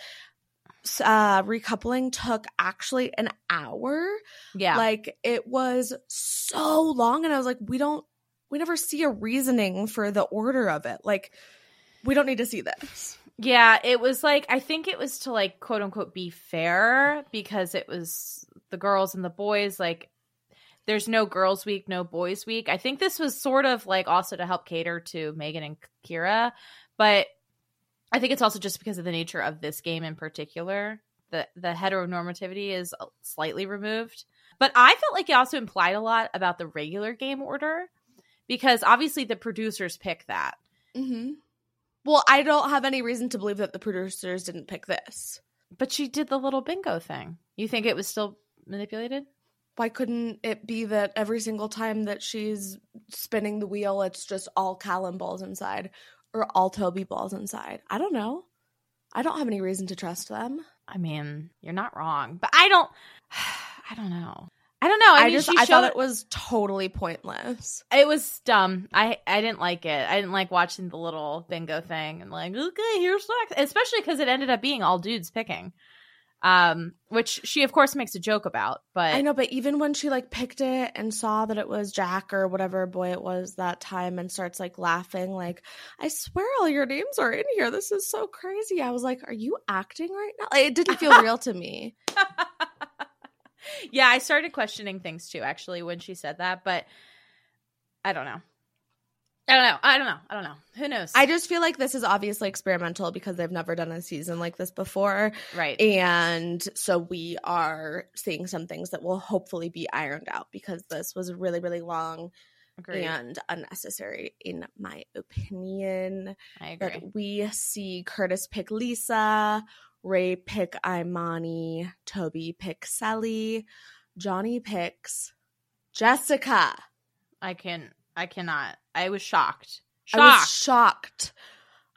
uh recoupling took actually an hour. yeah. Like it was so long. And I was like, we don't, we never see a reasoning for the order of it. Like, we don't need to see this. Yeah, it was like I think it was to like quote unquote be fair because it was the girls and the boys like there's no girls week, no boys week. I think this was sort of like also to help cater to Megan and Kyra, but I think it's also just because of the nature of this game in particular. The the heteronormativity is slightly removed. But I felt like it also implied a lot about the regular game order because obviously the producers pick that. Mm-hmm. Well, I don't have any reason to believe that the producers didn't pick this. But she did the little bingo thing. You think it was still manipulated? Why couldn't it be that every single time that she's spinning the wheel, it's just all Callum balls inside or all Toby balls inside? I don't know. I don't have any reason to trust them. I mean, you're not wrong, but I don't. I don't know. I don't know. I, I, mean, just she I thought it was totally pointless. It was dumb. I I didn't like it. I didn't like watching the little bingo thing and like, okay, here's next. Especially because it ended up being all dudes picking. Um, which she of course makes a joke about, but I know, but even when she like picked it and saw that it was Jack or whatever boy it was that time and starts like laughing, like, I swear all your names are in here. This is so crazy. I was like, Are you acting right now? Like, it didn't feel real to me. Yeah, I started questioning things too actually when she said that, but I don't know. I don't know. I don't know. I don't know. Who knows? I just feel like this is obviously experimental because they've never done a season like this before. right. And so we are seeing some things that will hopefully be ironed out because this was really, really long and unnecessary, in my opinion. I agree. But we see Curtis pick Lisa, Ray pick Imani, Toby pick Sally, Johnny picks Jessica. I can. I cannot. I was shocked. I was Shocked. shocked.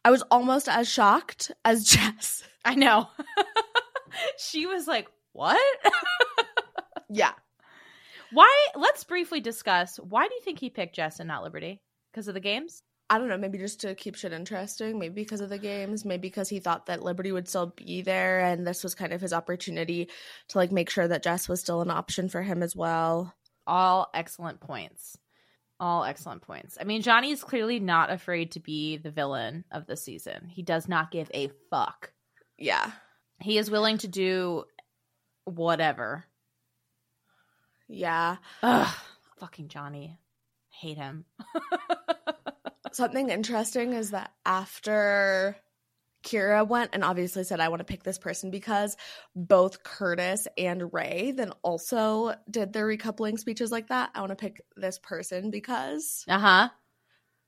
I was almost as shocked as Jess. I know. she was like, "What? Yeah. why?" Let's briefly discuss. Why do you think he picked Jess and not Liberty? Because of the games? I don't know, maybe just to keep shit interesting, maybe because of the games, maybe because he thought that Liberty would still be there and this was kind of his opportunity to like make sure that Jess was still an option for him as well. All excellent points. All excellent points. I mean, Johnny is clearly not afraid to be the villain of the season. He does not give a fuck. Yeah. He is willing to do whatever. Yeah. Ugh, fucking Johnny. Hate him. Something interesting is that after Kyra went and obviously said, I want to pick this person because both Curtis and Ray then also did their recoupling speeches like that. I want to pick this person because. Uh huh.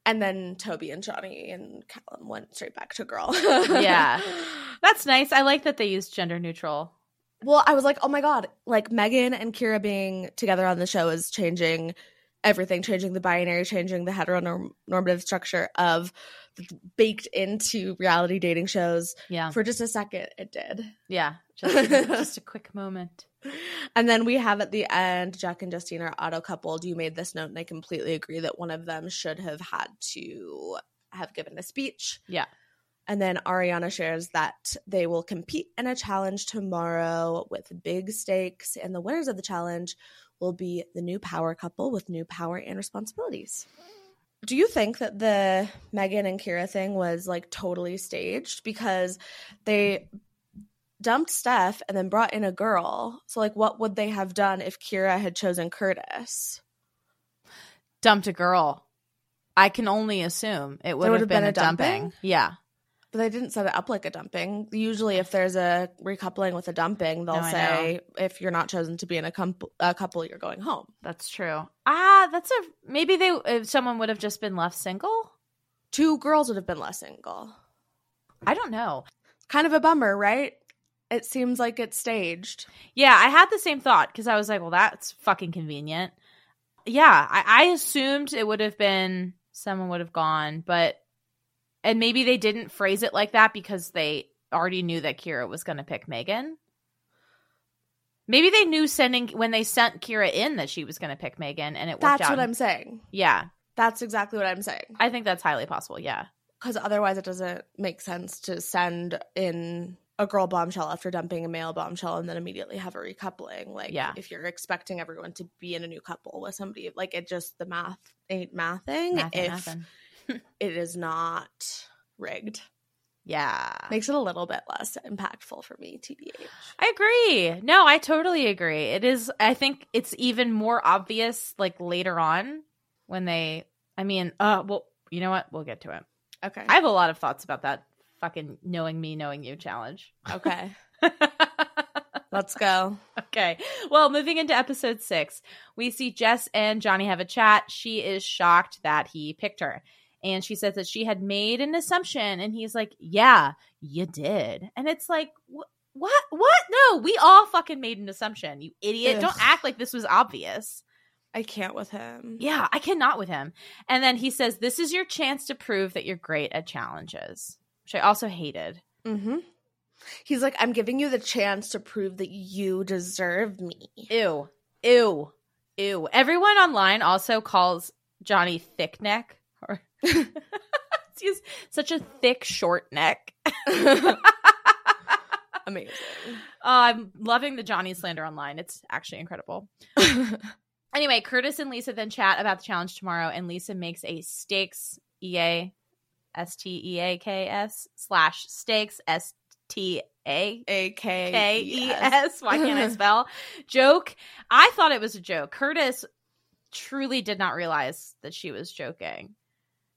And then Toby and Johnny and Callum went straight back to girl. Yeah. That's nice. I like that they used gender neutral. Well, I was like, oh my God, like Megan and Kyra being together on the show is changing everything, changing the binary, changing the heteronormative structure of baked into reality dating shows. Yeah. For just a second, it did. Yeah. Just, just a quick moment. And then we have at the end, Jack and Justine are auto coupled. You made this note, and I completely agree that one of them should have had to have given a speech. Yeah. And then Ariana shares that they will compete in a challenge tomorrow with big stakes, and the winners of the challenge will be the new power couple with new power and responsibilities. Do you think that the Megan and Kyra thing was like totally staged because they dumped Steph and then brought in a girl? So, like, what would they have done if Kyra had chosen Curtis? Dumped a girl. I can only assume it would have been, a dumping. dumping? Yeah. But they didn't set it up like a dumping. Usually, if there's a recoupling with a dumping, they'll No, say if you're not chosen to be in a, com- a couple, you're going home. That's true. Ah, that's a maybe they if someone would have just been left single. Two girls would have been less single. I don't know. Kind of a bummer, right? It seems like it's staged. Yeah, I had the same thought because I was like, well, that's fucking convenient. Yeah, I, I assumed it would have been someone would have gone, but and maybe they didn't phrase it like that because they already knew that Kyra was going to pick Megan. Maybe they knew sending when they sent Kyra in that she was going to pick Megan, and it worked That's out. what I'm saying. Yeah, That's exactly what I'm saying. I think that's highly possible. Yeah, Because otherwise, it doesn't make sense to send in a girl bombshell after dumping a male bombshell and then immediately have a recoupling. Like, Yeah. if you're expecting everyone to be in a new couple with somebody, like, it just, the math ain't mathing Math ain't if mathin'. It is not rigged. yeah. Makes it a little bit less impactful for me, TBH. I agree. No, I totally agree. It is I think it's even more obvious like later on when they I mean, uh well, you know what? We'll get to it. Okay. I have a lot of thoughts about that fucking knowing me, knowing you challenge. okay. Let's go. Okay. Well, moving into episode six, we see Jess and Johnny have a chat. She is shocked that he picked her. And she says that she had made an assumption. And he's like, Yeah, you did. And it's like, wh- What? What? No, we all fucking made an assumption, you idiot. Ugh. Don't act like this was obvious. I can't with him. Yeah, I cannot with him. And then he says, This is your chance to prove that you're great at challenges, which I also hated. Mm-hmm. He's like, I'm giving you the chance to prove that you deserve me. Ew. Ew. Ew. Everyone online also calls Johnny thick neck. Or he's such a thick short neck. Amazing. Uh, I'm loving the Johnny slander online. It's actually incredible. anyway, Curtis and Lisa then chat about the challenge tomorrow, and Lisa makes a stakes EA S T E A K S slash stakes S T A A K K E S. Why can't I spell? Joke. I thought it was a joke. Curtis truly did not realize that she was joking.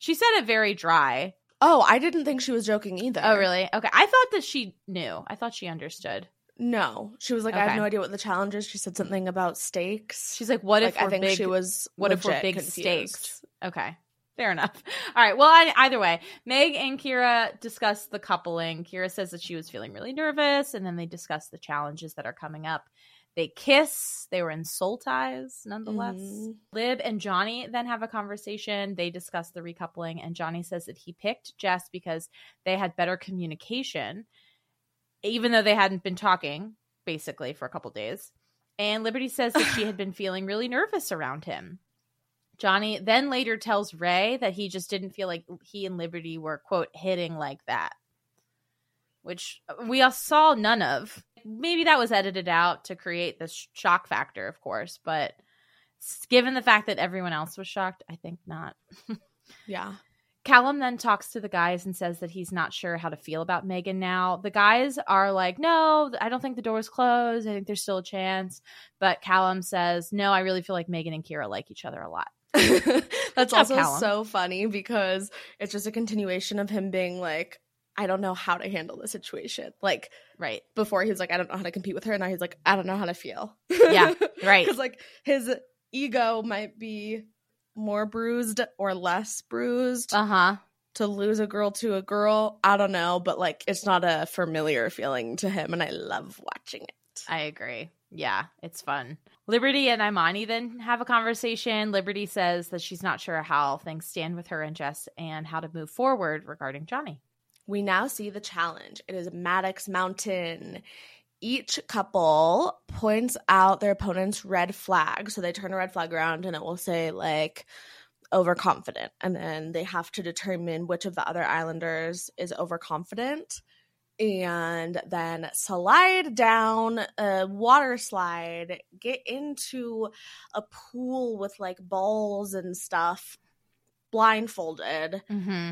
She said it very dry. Oh, I didn't think she was joking either. Oh, really? Okay. I thought that she knew. I thought she understood. No, she was like, I Okay. have no idea what the challenge is. She said something about stakes. She's like, what if Like, I we're think big, she was what if we're legit big confused. stakes? Okay. Fair enough. All right. Well, I, either way, Meg and Kyra discuss the coupling. Kyra says that she was feeling really nervous, and then they discuss the challenges that are coming up. They kiss. They were in soul ties, nonetheless. Mhm. Lib and Johnny then have a conversation. They discuss the recoupling, and Johnny says that he picked Jess because they had better communication, even though they hadn't been talking basically for a couple days. And Liberty says that she had been feeling really nervous around him. Johnny then later tells Ray that he just didn't feel like he and Liberty were, quote, hitting like that, which we all saw none of. Maybe that was edited out to create this shock factor, of course, but given the fact that everyone else was shocked, I think not. Yeah. Callum then talks to the guys and says that he's not sure how to feel about Megan now. The guys are like, no, I don't think the door's closed. I think there's still a chance. But Callum says, no, I really feel like Megan and Kyra like each other a lot. That's also Callum. so funny because it's just a continuation of him being like, I don't know how to handle the situation. Like Right. before he was like, I don't know how to compete with her. and Now he's like, I don't know how to feel. Yeah, right. Because like his ego might be more bruised or less bruised Uh huh. to lose a girl to a girl. I don't know, but like it's not a familiar feeling to him, and I love watching it. I agree. Yeah, it's fun. Liberty and Imani then have a conversation. Liberty says that she's not sure how things stand with her and Jess and how to move forward regarding Johnny. We now see the challenge. It is Madix Mountain. Each couple points out their opponent's red flag. So they turn a red flag around and it will say, like, overconfident. And then they have to determine which of the other islanders is overconfident. And then slide down a water slide, get into a pool with like balls and stuff, blindfolded Mm-hmm.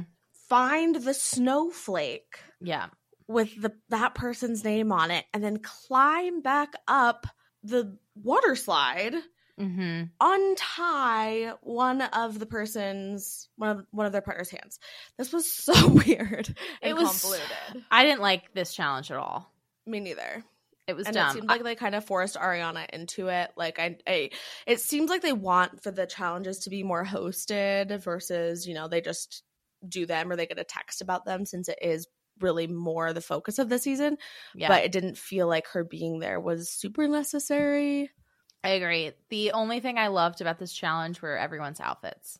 Find the snowflake Yeah. with the that person's name on it and then climb back up the water slide Mm-hmm. untie one of the person's one of one of their partner's hands this was so weird and It was- convoluted I didn't like this challenge at all. me neither It was and dumb. it seemed like they kind of forced Ariana into it. Like I, I, it seems like they want for the challenges to be more hosted versus you know they just do them or they get a text about them since it is really more the focus of the season. yeah, But it didn't feel like her being there was super necessary. I agree. The only thing I loved about this challenge were everyone's outfits.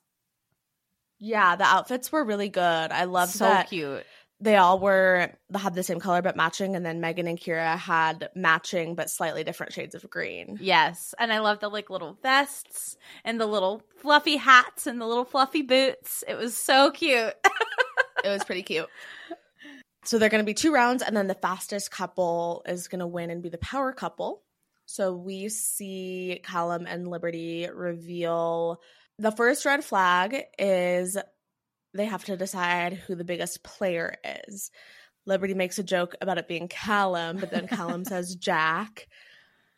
Yeah, the outfits were really good. I loved so that cute. They all were had the same color but matching, and then Megan and Kyra had matching but slightly different shades of green. Yes, and I love the like little vests and the little fluffy hats and the little fluffy boots. It was so cute. it was pretty cute. So they're going to be two rounds, and then the fastest couple is going to win and be the power couple. So we see Callum and Liberty reveal the first red flag is they have to decide who the biggest player is. Liberty makes a joke about it being Callum, but then Callum says Jack.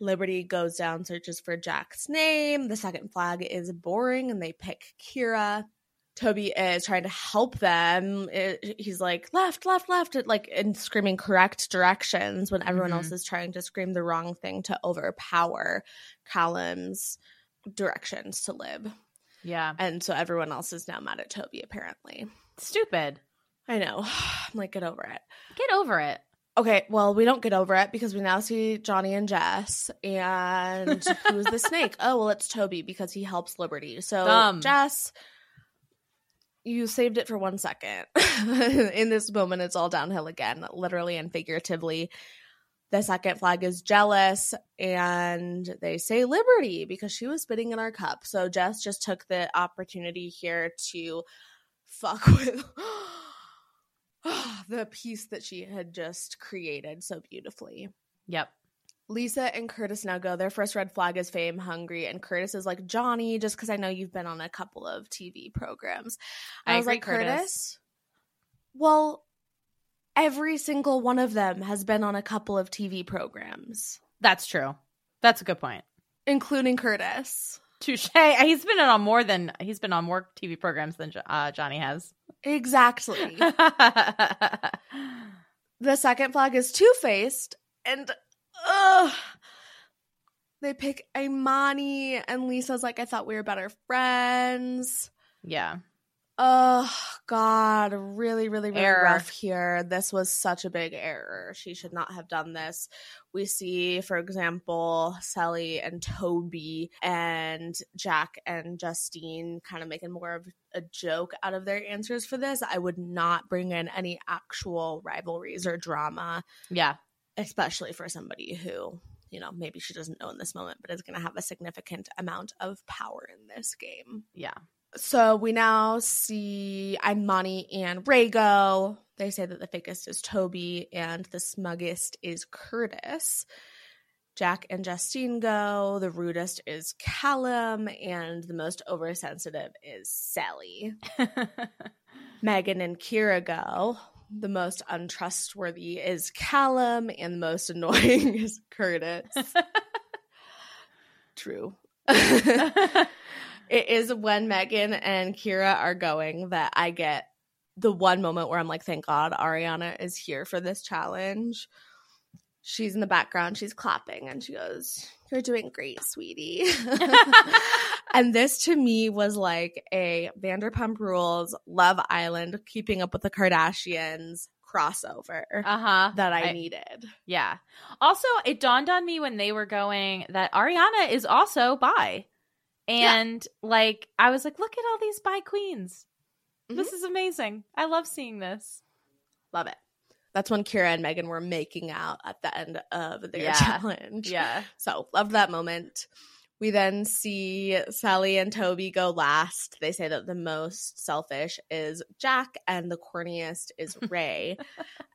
Liberty goes down, searches for Jack's name. The second flag is boring, and they pick Kyra. Toby is trying to help them. It- he's like left, left, left, like and screaming correct directions when everyone Mhm. else is trying to scream the wrong thing to overpower Callum's directions to Lib. Yeah, And so everyone else is now mad at Toby. Apparently, stupid. I know. I'm like, get over it. Get over it. Okay, well, we don't get over it because we now see Johnny and Jess. And who's the snake? Oh, well, it's Toby because he helps Liberty. So, Dumb. Jess, you saved it for one second. In this moment, it's all downhill again, literally and figuratively. The second flag is jealous, and they say Liberty because she was spitting in our cup. So, Jess just took the opportunity here to fuck with. the piece that she had just created so beautifully. Yep. Lisa and Curtis now go. Their first red flag is fame hungry, and Curtis is like Johnny, just because I know you've been on a couple of TV programs. I I, was agree, like, Curtis. Curtis. Well, every single one of them has been on a couple of TV programs, That's true. That's a good point. including Curtis. Touche. He's been on more than he's been on more TV programs than uh, Johnny has. Exactly. the second flag is two faced, and ugh, they pick Imani, and Lisa's like, I thought we were better friends. yeah. Oh God, really, really, really Error. rough here. This was such a big error. She should not have done this. We see, for example, Sally and Toby and Jack and Justine kind of making more of a joke out of their answers for this. I would not bring in any actual rivalries or drama, Yeah. especially for somebody who, you know, maybe she doesn't know in this moment, but is going to have a significant amount of power in this game. Yeah. So we now see Imani and Rago. They say that the fakest is Toby and the smuggest is Curtis. Jack and Justine go. The rudest is Callum, and the most oversensitive is Sally. Megan and Kyra go. The most untrustworthy is Callum, and the most annoying is Curtis. True. It is when Megan and Kyra are going that I get the one moment where I'm like, thank God Ariana is here for this challenge. She's in the background, she's clapping, and she goes, You're doing great, sweetie. and this to me was like a Vanderpump Rules, Love Island, keeping up with the Kardashians crossover Uh huh. that I, needed. Yeah. Also, it dawned on me when they were going that Ariana is also bi. And like I was like, look at all these bi queens. Mm-hmm. This is amazing. I love seeing this. Love it. That's when Kyra and Megan were making out at the end of their Yeah. challenge. Yeah. So loved that moment. We then see Sally and Toby go last. They say that the most selfish is Jack and the corniest is Ray.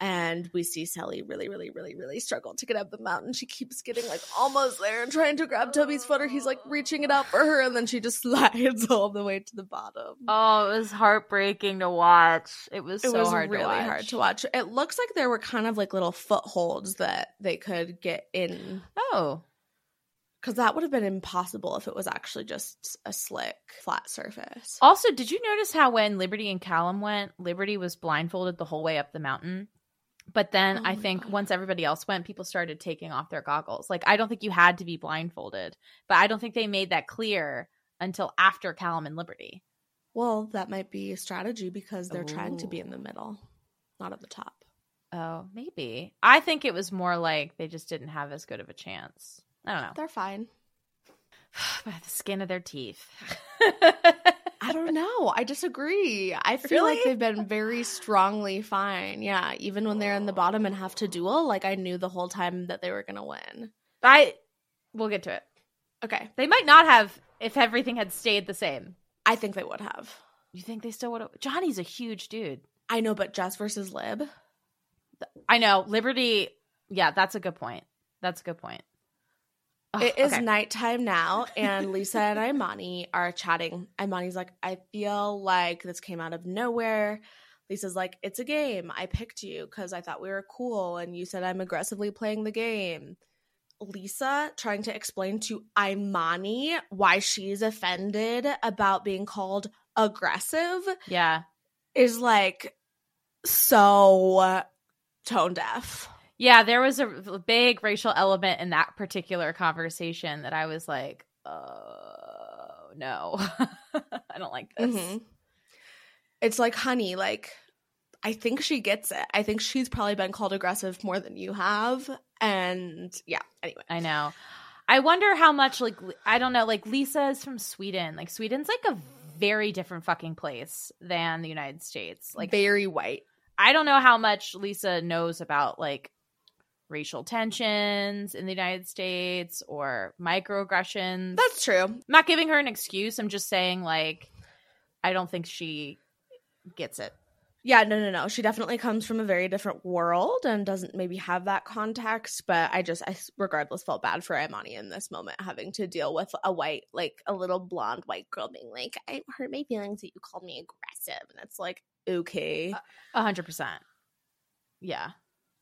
and we see Sally really, really, really, really struggle to get up the mountain. She keeps getting like almost there and trying to grab Toby's foot, or he's like reaching it out for her, and then she just slides all the way to the bottom. Oh, it was heartbreaking to watch. It was it so was hard really to hard to watch. It looks like there were kind of like little footholds that they could get in Oh. Because that would have been impossible if it was actually just a slick flat surface. Also, did you notice how when Liberty and Callum went, Liberty was blindfolded the whole way up the mountain? But then Oh I think God. once everybody else went, people started taking off their goggles. Like I don't think you had to be blindfolded, but I don't think they made that clear until after Callum and Liberty. Well, that might be a strategy because they're trying to be in the middle, not at the top. Oh, maybe. I think it was more like they just didn't have as good of a chance. I don't know. They're fine. By the skin of their teeth. I don't know. I disagree. I feel like they've been very strongly fine. Yeah, even when they're in the bottom and have to duel, like I knew the whole time that they were going to win. I we'll get to it. Okay, They might not have if everything had stayed the same. I think they would have. You think they still would have? Johnny's a huge dude. I know, but Jess versus Lib. I know. Liberty. Yeah, that's a good point. That's a good point. It is okay. nighttime now, and Lisa and Imani are chatting. Imani's like, I feel like this came out of nowhere. Lisa's like, It's a game. I picked you because I thought we were cool, and you said I'm aggressively playing the game. Lisa trying to explain to Imani why she's offended about being called aggressive Yeah. is like so tone deaf. Yeah, there was a big racial element in that particular conversation that I was like, oh, no. I don't like this. Mhm. It's like, honey, like, I think she gets it. I think she's probably been called aggressive more than you have. And yeah, anyway. I know. I wonder how much, like, I don't know, like, Lisa is from Sweden. Like, Sweden's like a very different fucking place than the United States. Like, very white. I don't know how much Lisa knows about like racial tensions in the United States or microaggressions. That's true. I'm not giving her an excuse. I'm just saying like I don't think she gets it. Yeah, no, no, no. She definitely comes from a very different world and doesn't maybe have that context. But I just, I regardless, felt bad for Imani in this moment, having to deal with a white, like a little blonde white girl being like, "I hurt my feelings that you called me aggressive," and it's like, okay. A hundred percent. Yeah.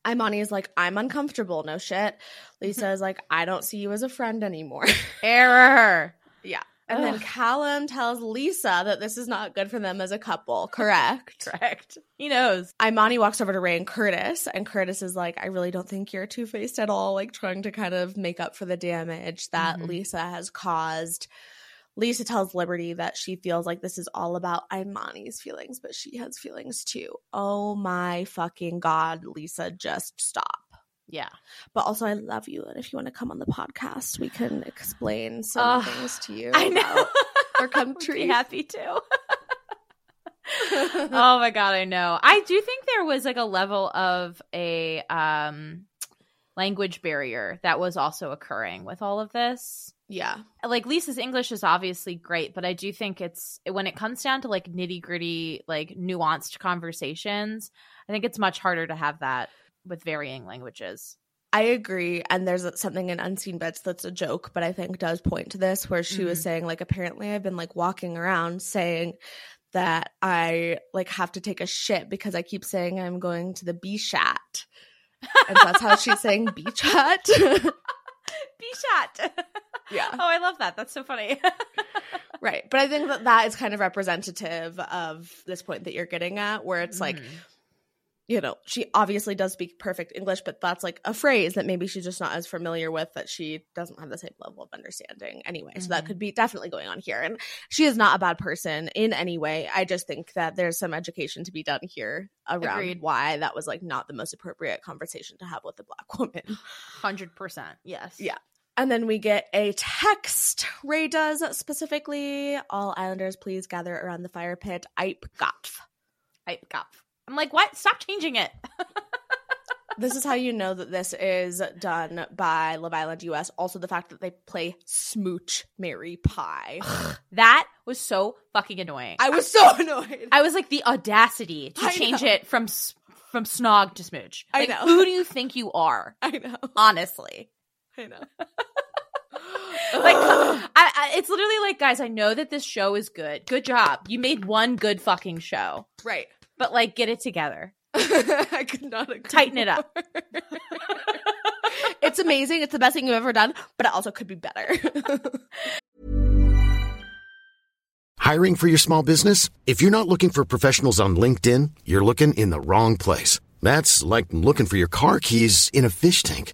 Imani is like, "I'm uncomfortable." No shit. Lisa is like, "I don't see you as a friend anymore." Error. yeah. And then Callum tells Lisa that this is not good for them as a couple. Correct. Correct. He knows. Imani walks over to Ray and Curtis, and Curtis is like, I really don't think you're two faced at all, like trying to kind of make up for the damage that Mhm. Lisa has caused. Lisa tells Liberty that she feels like this is all about Imani's feelings, but she has feelings too. Oh my fucking God, Lisa, just stop. Yeah. But also, I love you. And if you want to come on the podcast, we can explain some Ugh, things to you. I know. about our Would be happy to. oh my god, I know. I do think there was like a level of a um language barrier that was also occurring with all of this. Yeah. Like Lisa's English is obviously great, but I do think it's when it comes down to like nitty gritty, like nuanced conversations, I think it's much harder to have that with varying languages. I agree. And there's something in Unseen Bits that's a joke, but I think does point to this where she was Mhm. saying, like, apparently I've been like walking around saying that I like have to take a shit because I keep saying I'm going to the B chat. And that's how she's saying B chat. B shot. Yeah. Oh, I love that. That's so funny. right. But I think that that is kind of representative of this point that you're getting at, where it's like, Mhm. you know, she obviously does speak perfect English, but that's like a phrase that maybe she's just not as familiar with that she doesn't have the same level of understanding anyway. So that Mhm. could be definitely going on here. And she is not a bad person in any way. I just think that there's some education to be done here around Agreed. why that was like not the most appropriate conversation to have with a black woman. Hundred percent. Yes. Yeah. And then we get a text. Ray does specifically all Islanders please gather around the fire pit. Ipe Gopf. Got. I'm like, what? Stop changing it. this is how you know that this is done by Love Island US. Also, the fact that they play Smooch Mary Pie. that was so fucking annoying. I was so annoyed. I was like the audacity to I change know. it from from snog to smooch. I know. Who do you think you are? I know. Honestly, I know. like I, I, it's literally like, guys, I know that this show is good. Good job. You made one good fucking show, right. but like, get it together. I could not agree Tighten it up. it's amazing. It's the best thing you've ever done, but it also could be better. Hiring for your small business? If you're not looking for professionals on LinkedIn, you're looking in the wrong place. That's like looking for your car keys in a fish tank.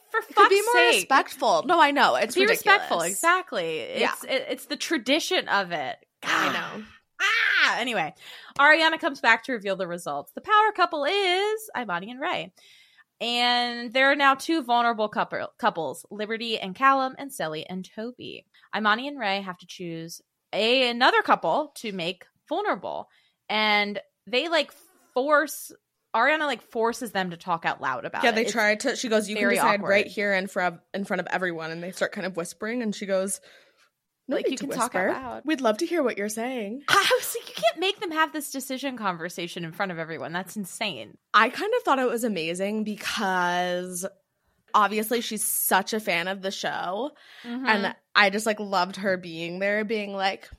for fuck's be more sake, respectful. No, I know. It's be ridiculous. respectful. Exactly. Yeah. It's it, it's the tradition of it. I know. Ah, anyway, Ariana comes back to reveal the results. The power couple is Imani and Ray. And there are now two vulnerable couple, couples, Liberty and Callum, and Sally and Toby. Imani and Ray have to choose a another couple to make vulnerable. And they like force Ariana like forces them to talk out loud about Yeah, it. Yeah, they It's- try to. She goes, "You can decide awkward. right here in front of, in front of everyone," and they start kind of whispering, and she goes, no Like, you can talk out loud." We'd love to hear what you're saying." I was like, you can't make them have this decision conversation in front of everyone. That's insane. I kind of thought it was amazing because obviously she's such a fan of the show, Mm-hmm. and I just like loved her being there, being like.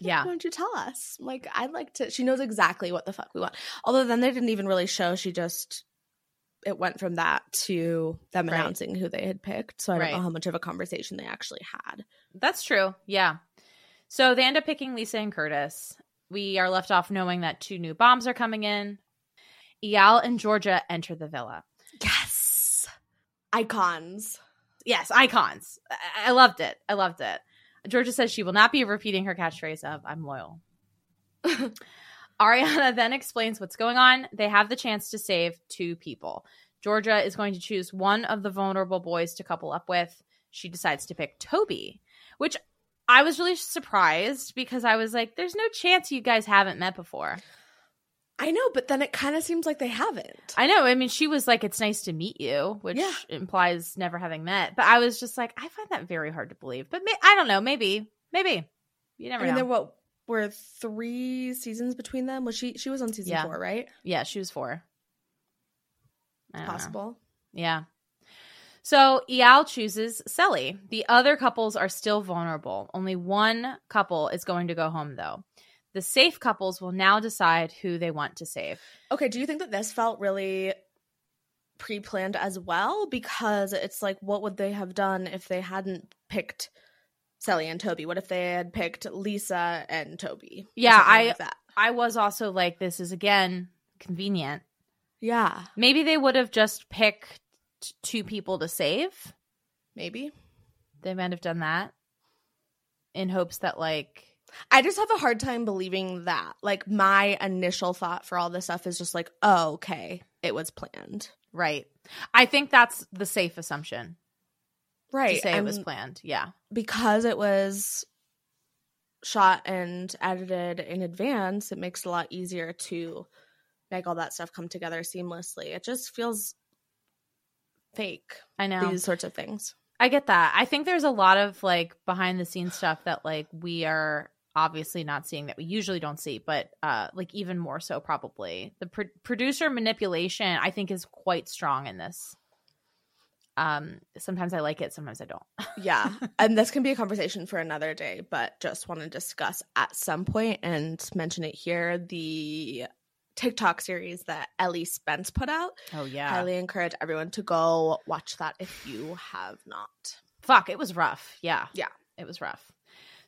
Yeah. Why don't you tell us? Like, I'd like to. She knows exactly what the fuck we want. Although then they didn't even really show. She just it went from that to them Right. announcing who they had picked. So I don't Right. know how much of a conversation they actually had. That's true. Yeah. So they end up picking Lisa and Curtis. We are left off knowing that two new bombs are coming in. Eyal and Georgia enter the villa. Yes. Icons. Yes, icons. I-, I loved it. I loved it. Georgia says she will not be repeating her catchphrase of "I'm loyal." Ariana then explains what's going on. They have the chance to save two people. Georgia is going to choose one of the vulnerable boys to couple up with. She decides to pick Toby, which I was really surprised because I was like, there's no chance you guys haven't met before. I know, but then it kind of seems like they haven't. I know. I mean, she was like, it's nice to meet you, which Yeah. implies never having met. But I was just like, I find that very hard to believe. But may- I don't know. Maybe. Maybe. You never I mean, know. there what were three seasons between them. Was she? She was on season Yeah. four, right? yeah, she was four. Don't know. Possible. Yeah. So Eyal chooses Cely. The other couples are still vulnerable. Only one couple is going to go home, though. The safe couples will now decide who they want to save. Okay. Do you think that this felt really pre-planned as well? Because it's like, what would they have done if they hadn't picked Cely and Toby? What if they had picked Lisa and Toby? Yeah, I like. I was also like, this is again convenient. Yeah, Maybe they would have just picked two people to save. maybe. They might have done that in hopes that like I just have a hard time believing that. Like my initial thought for all this stuff is just like, oh, okay, it was planned. right. I think that's the safe assumption Right. to say it was planned. Yeah. because it was shot and edited in advance, it makes it a lot easier to make all that stuff come together seamlessly. It just feels fake. I know. These sorts of things. I get that. I think there's a lot of like behind the scenes stuff that like we are obviously not seeing that we usually don't see, but uh like even more so probably. The pro- producer manipulation I think is quite strong in this. Um sometimes I like it, sometimes I don't. Yeah. and this can be a conversation for another day, but just want to discuss at some point and mention it here the TikTok series that Ellie Spence put out. Oh yeah. Highly encourage everyone to go watch that if you have not. Fuck, it was rough. Yeah. Yeah. It was rough.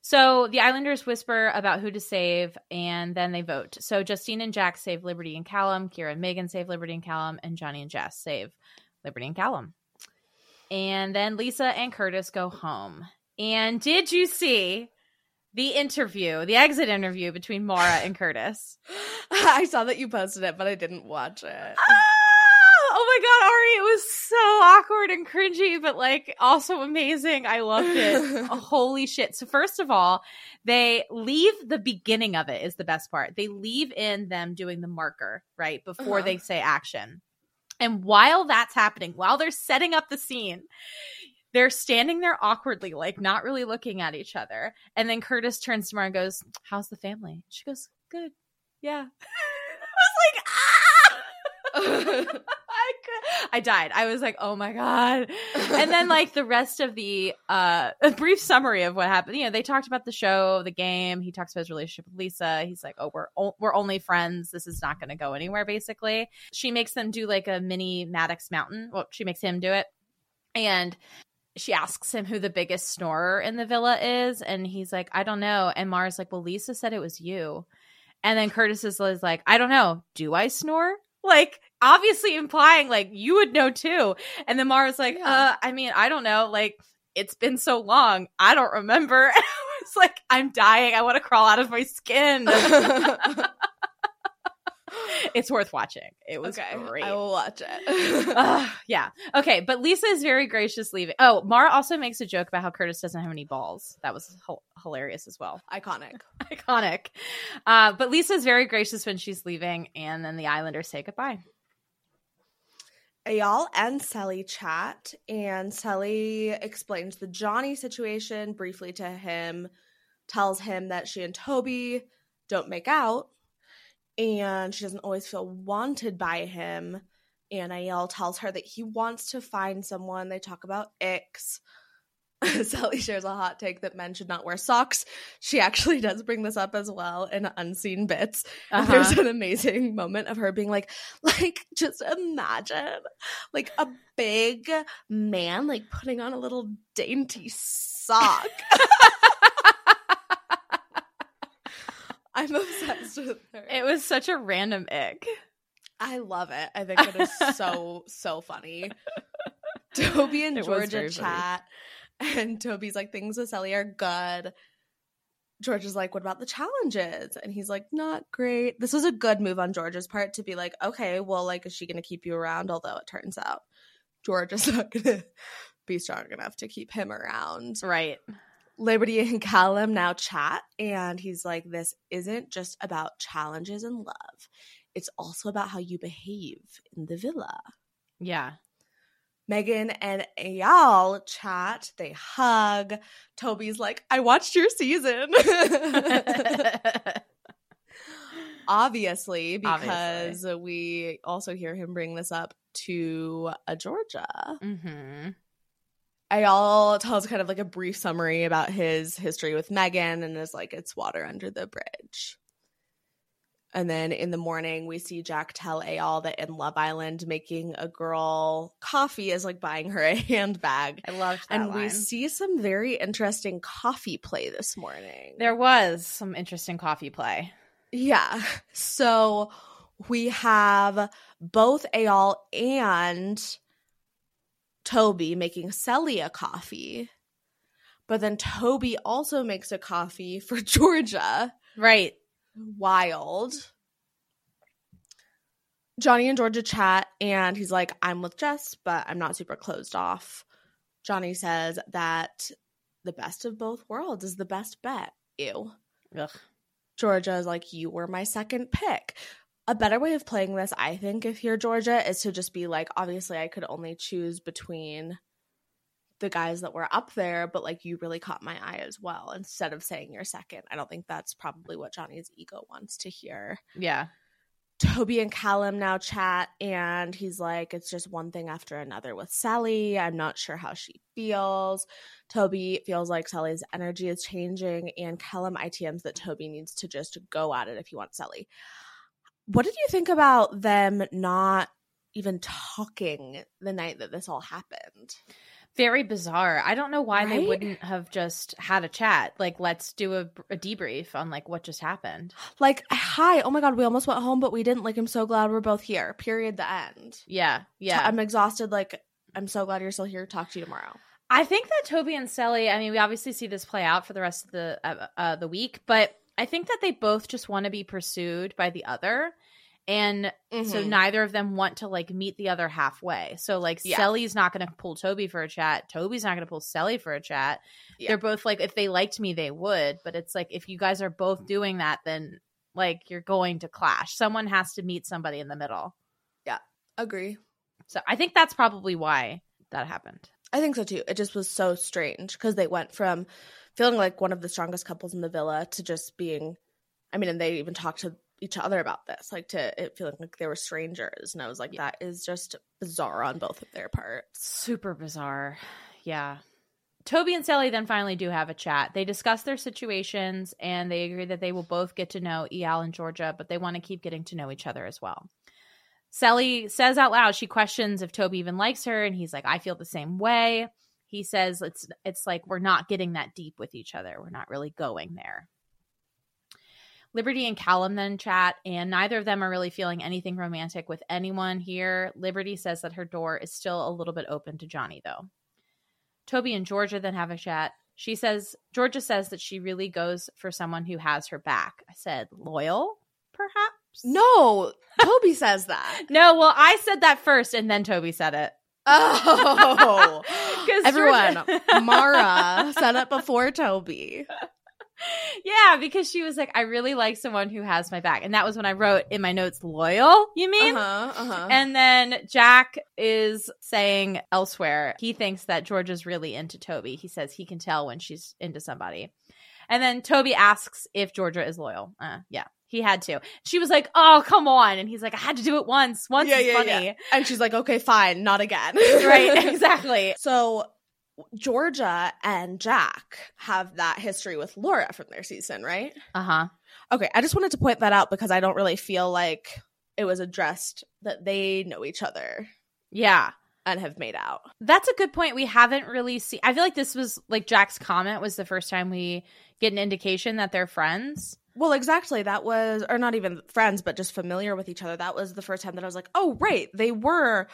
So the Islanders whisper about who to save, and then they vote. So Justine and Jack save Liberty and Callum. Kyra and Megan save Liberty and Callum, and Johnny and Jess save Liberty and Callum. And then Lisa and Curtis go home. And did you see the interview, the exit interview between Maura and Curtis? I saw that you posted it, but I didn't watch it. Ah! Oh my god, Ari, it was so awkward and cringy, but like also amazing. I loved it. Holy shit. So first of all, they leave the beginning of it is the best part. They leave in them doing the marker, right? Before Uh-huh. they say action. And while that's happening, while they're setting up the scene, they're standing there awkwardly, like not really looking at each other. And then Curtis turns to Maura and goes, How's the family? She goes, Good. Yeah. I was like, ah I, I died. I was like, oh my God. And then like the rest of the uh a brief summary of what happened. You know, they talked about the show, the game. He talks about his relationship with Lisa. He's like, oh, we're o- we're only friends. This is not going to go anywhere. Basically, she makes them do like a mini Madix Mountain. Well, she makes him do it, and she asks him who the biggest snorer in the villa is, and he's like, I don't know. And Maura's like, well, Lisa said it was you. And then Curtis is is like, I don't know. Do I snore? Like, obviously implying like you would know too. And then Maura's like, uh, I mean, I don't know. Like, it's been so long. I don't remember. And I was like, I'm dying. I want to crawl out of my skin. it's worth watching. It was okay, great. I will watch it. Ugh, yeah. Okay. But Lisa is very gracious leaving. Oh, Maura also makes a joke about how Curtis doesn't have any balls. That was h- hilarious as well. Iconic. Iconic. Uh, but Lisa's very gracious when she's leaving, and then the Islanders say goodbye. Eyal and Cely chat, and Cely explains the Johnny situation briefly to him, tells him that she and Toby don't make out, and she doesn't always feel wanted by him. And Eyal tells her that he wants to find someone. They talk about icks. Cely shares a hot take that men should not wear socks. She actually does bring this up as well in unseen bits. Uh-huh. there's an amazing moment of her being like, like, just imagine like a big man like putting on a little dainty sock. I'm obsessed with her. It was such a random ick. I love it. I think it is so so funny. Toby and It Georgia chat. funny. and Toby's like, "Things with Cely are good." George is like, "What about the challenges?" And he's like, "Not great." This was a good move on George's part to be like, "Okay, well, like, is she going to keep you around?" Although it turns out George is not going to be strong enough to keep him around. Right. Liberty and Callum now chat, and he's like, This isn't just about challenges and love. It's also about how you behave in the villa. Yeah. Megan and Eyal chat, they hug. Toby's like, I watched your season. Obviously, because we also hear him bring this up to a Georgia. mm-hmm. Eyal tells kind of like a brief summary about his history with Megan and is like, it's water under the bridge. And then in the morning, we see Jack tell Eyal that in Love Island, making a girl coffee is like buying her a handbag. I love that And we see some very interesting coffee play this morning. There was some interesting coffee play. Yeah. So we have both Eyal and Toby making Cely a coffee. But then Toby also makes a coffee for Georgia. Right. Wild. Johnny and Georgia chat, and he's like, I'm with Jess, but I'm not super closed off. Johnny says that the best of both worlds is the best bet. Ew. Ugh. Georgia is like, You were my second pick. A better way of playing this, I think, if you're Georgia, is to just be like, obviously, I could only choose between the guys that were up there, but like, you really caught my eye as well, instead of saying you're second. I don't think that's probably what Johnny's ego wants to hear. Yeah. Toby and Callum now chat, and he's like, It's just one thing after another with Cely. I'm not sure how she feels. Toby feels like Cely's energy is changing, and Callum ITMs that Toby needs to just go at it if he wants Cely. What did you think about them not even talking the night that this all happened? Very bizarre. I don't know why they wouldn't have just had a chat. Like, let's do a, a debrief on like what just happened. Like, hi, oh my god, we almost went home, but we didn't. Like, I'm so glad we're both here. Period. The end. Yeah. Yeah. I'm exhausted. Like, I'm so glad you're still here. Talk to you tomorrow. I think that Toby and Cely. I mean, we obviously see this play out for the rest of the uh, uh, the week, but I think that they both just want to be pursued by the other, and so Mhm. neither of them want to like meet the other halfway. So like, Yeah. Cely's not going to pull Toby for a chat. Toby's not going to pull Cely for a chat. Yeah. They're both like, if they liked me, they would. But it's like, if you guys are both doing that, then like you're going to clash. Someone has to meet somebody in the middle. Yeah, agree. So I think that's probably why that happened. I think so too. It just was so strange because they went from feeling like one of the strongest couples in the villa to just being, I mean, and they even talked to each other about this, like to it feeling like they were strangers. And I was like, that is just bizarre on both of their parts. Super bizarre. Yeah. Toby and Cely then finally do have a chat. They discuss their situations and they agree that they will both get to know Eyal and Georgia, but they want to keep getting to know each other as well. Cely says out loud, she questions if Toby even likes her, and he's like, I feel the same way. He says it's it's like we're not getting that deep with each other. We're not really going there. Liberty and Callum then chat, and neither of them are really feeling anything romantic with anyone here. Liberty says that her door is still a little bit open to Johnny, though. Toby and Georgia then have a chat. She says, Georgia says that she really goes for someone who has her back. I said, loyal, perhaps? No, Toby says that. No, well, I said that first, and then Toby said it. Oh, everyone, Maura said it before Toby. Yeah, because she was like, I really like someone who has my back. And that was when I wrote in my notes, loyal, you mean? Uh-huh, uh-huh. And then Jack is saying elsewhere, he thinks that Georgia's really into Toby. He says he can tell when she's into somebody. And then Toby asks if Georgia is loyal. Uh, yeah, he had to. She was like, oh, come on. And he's like, I had to do it once. Once yeah, is yeah, funny. yeah. And she's like, okay, fine, not again. right, exactly. So Georgia and Jack have that history with Laura from their season, right? Uh huh. Okay, I just wanted to point that out because I don't really feel like it was addressed that they know each other Yeah. and have made out. That's a good point. We haven't really seen. I feel like this was like Jack's comment was the first time we get an indication that they're friends. Well, exactly. That was, or not even friends, but just familiar with each other. That was the first time that I was like, oh, right. They were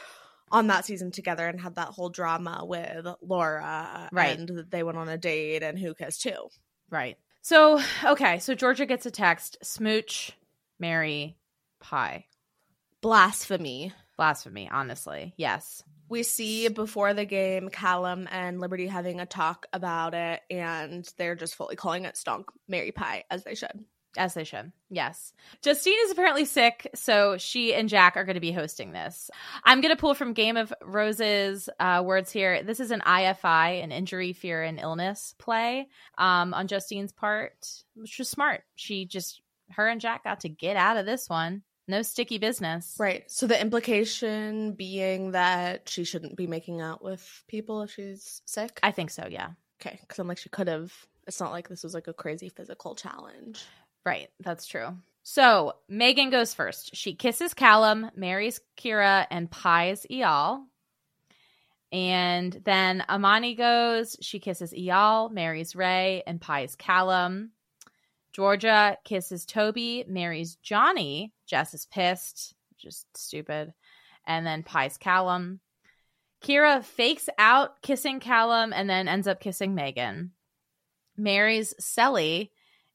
on that season together and had that whole drama with Laura. Right. And they went on a date and who cares too. Right. So, okay. So Georgia gets a text smooch, Mary, pie. Blasphemy. Blasphemy, honestly. Yes. We see before the game Callum and Liberty having a talk about it, and they're just fully calling it stonk Mary Pie, as they should. As they should. Yes. Justine is apparently sick, so she and Jack are going to be hosting this. I'm going to pull from Game of Roses uh, words here. This is an IFI, an injury, fear, and illness play um, on Justine's part, which was smart. She just, her and Jack got to get out of this one. No sticky business. Right. So the implication being that she shouldn't be making out with people if she's sick? I think so, yeah. Okay. Because I'm like, she could have. It's not like this was like a crazy physical challenge. Right, that's true. So Megan goes first. She kisses Callum, marries Kyra, and pies Eyal. And then Imani goes. She kisses Eyal, marries Ray, and pies Callum. Georgia kisses Toby, marries Johnny. Jess is pissed, just stupid. And then pies Callum. Kyra fakes out kissing Callum and then ends up kissing Megan. Marries Cely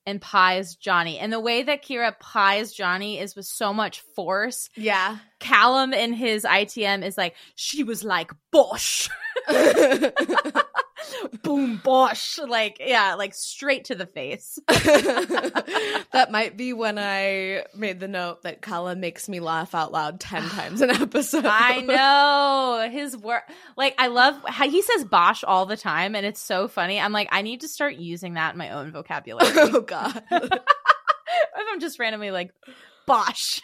and pies Johnny. And the way that Kyra pies Johnny is with so much force. Yeah. Callum in his ITM is like, she was like, Bosh. Boom, Bosh. Like, yeah, like straight to the face. that might be when I made the note that Kala makes me laugh out loud 10 times an episode. I know his work. Like, I love how he says Bosh all the time, and it's so funny. I'm like, I need to start using that in my own vocabulary. oh, God. if I'm just randomly like, Bosh.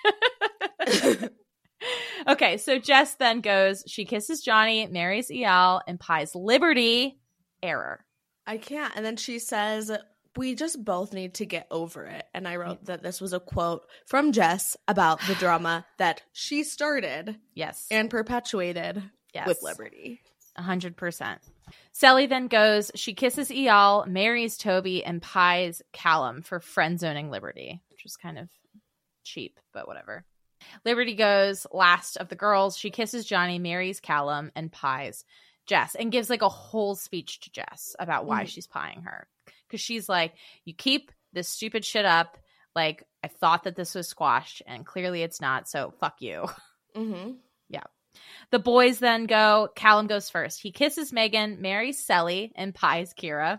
okay, so Jess then goes, she kisses Johnny, marries Eyal, and pies Liberty. Error. I can't. And then she says, we just both need to get over it. And I wrote that this was a quote from Jess about the drama that she started. Yes. And perpetuated yes. with Liberty. Hundred percent. Cely then goes, she kisses Eyal, marries Toby, and pies Callum for friend zoning Liberty, which was kind of cheap, but whatever. Liberty goes last of the girls. She kisses Johnny, marries Callum, and pies Jess and gives like a whole speech to Jess about why mm-hmm. she's pieing her. Because she's like, you keep this stupid shit up. Like, I thought that this was squashed, and clearly it's not. So fuck you. Mm-hmm. yeah. The boys then go. Callum goes first. He kisses Megan, marries Cely, and pies Kyra.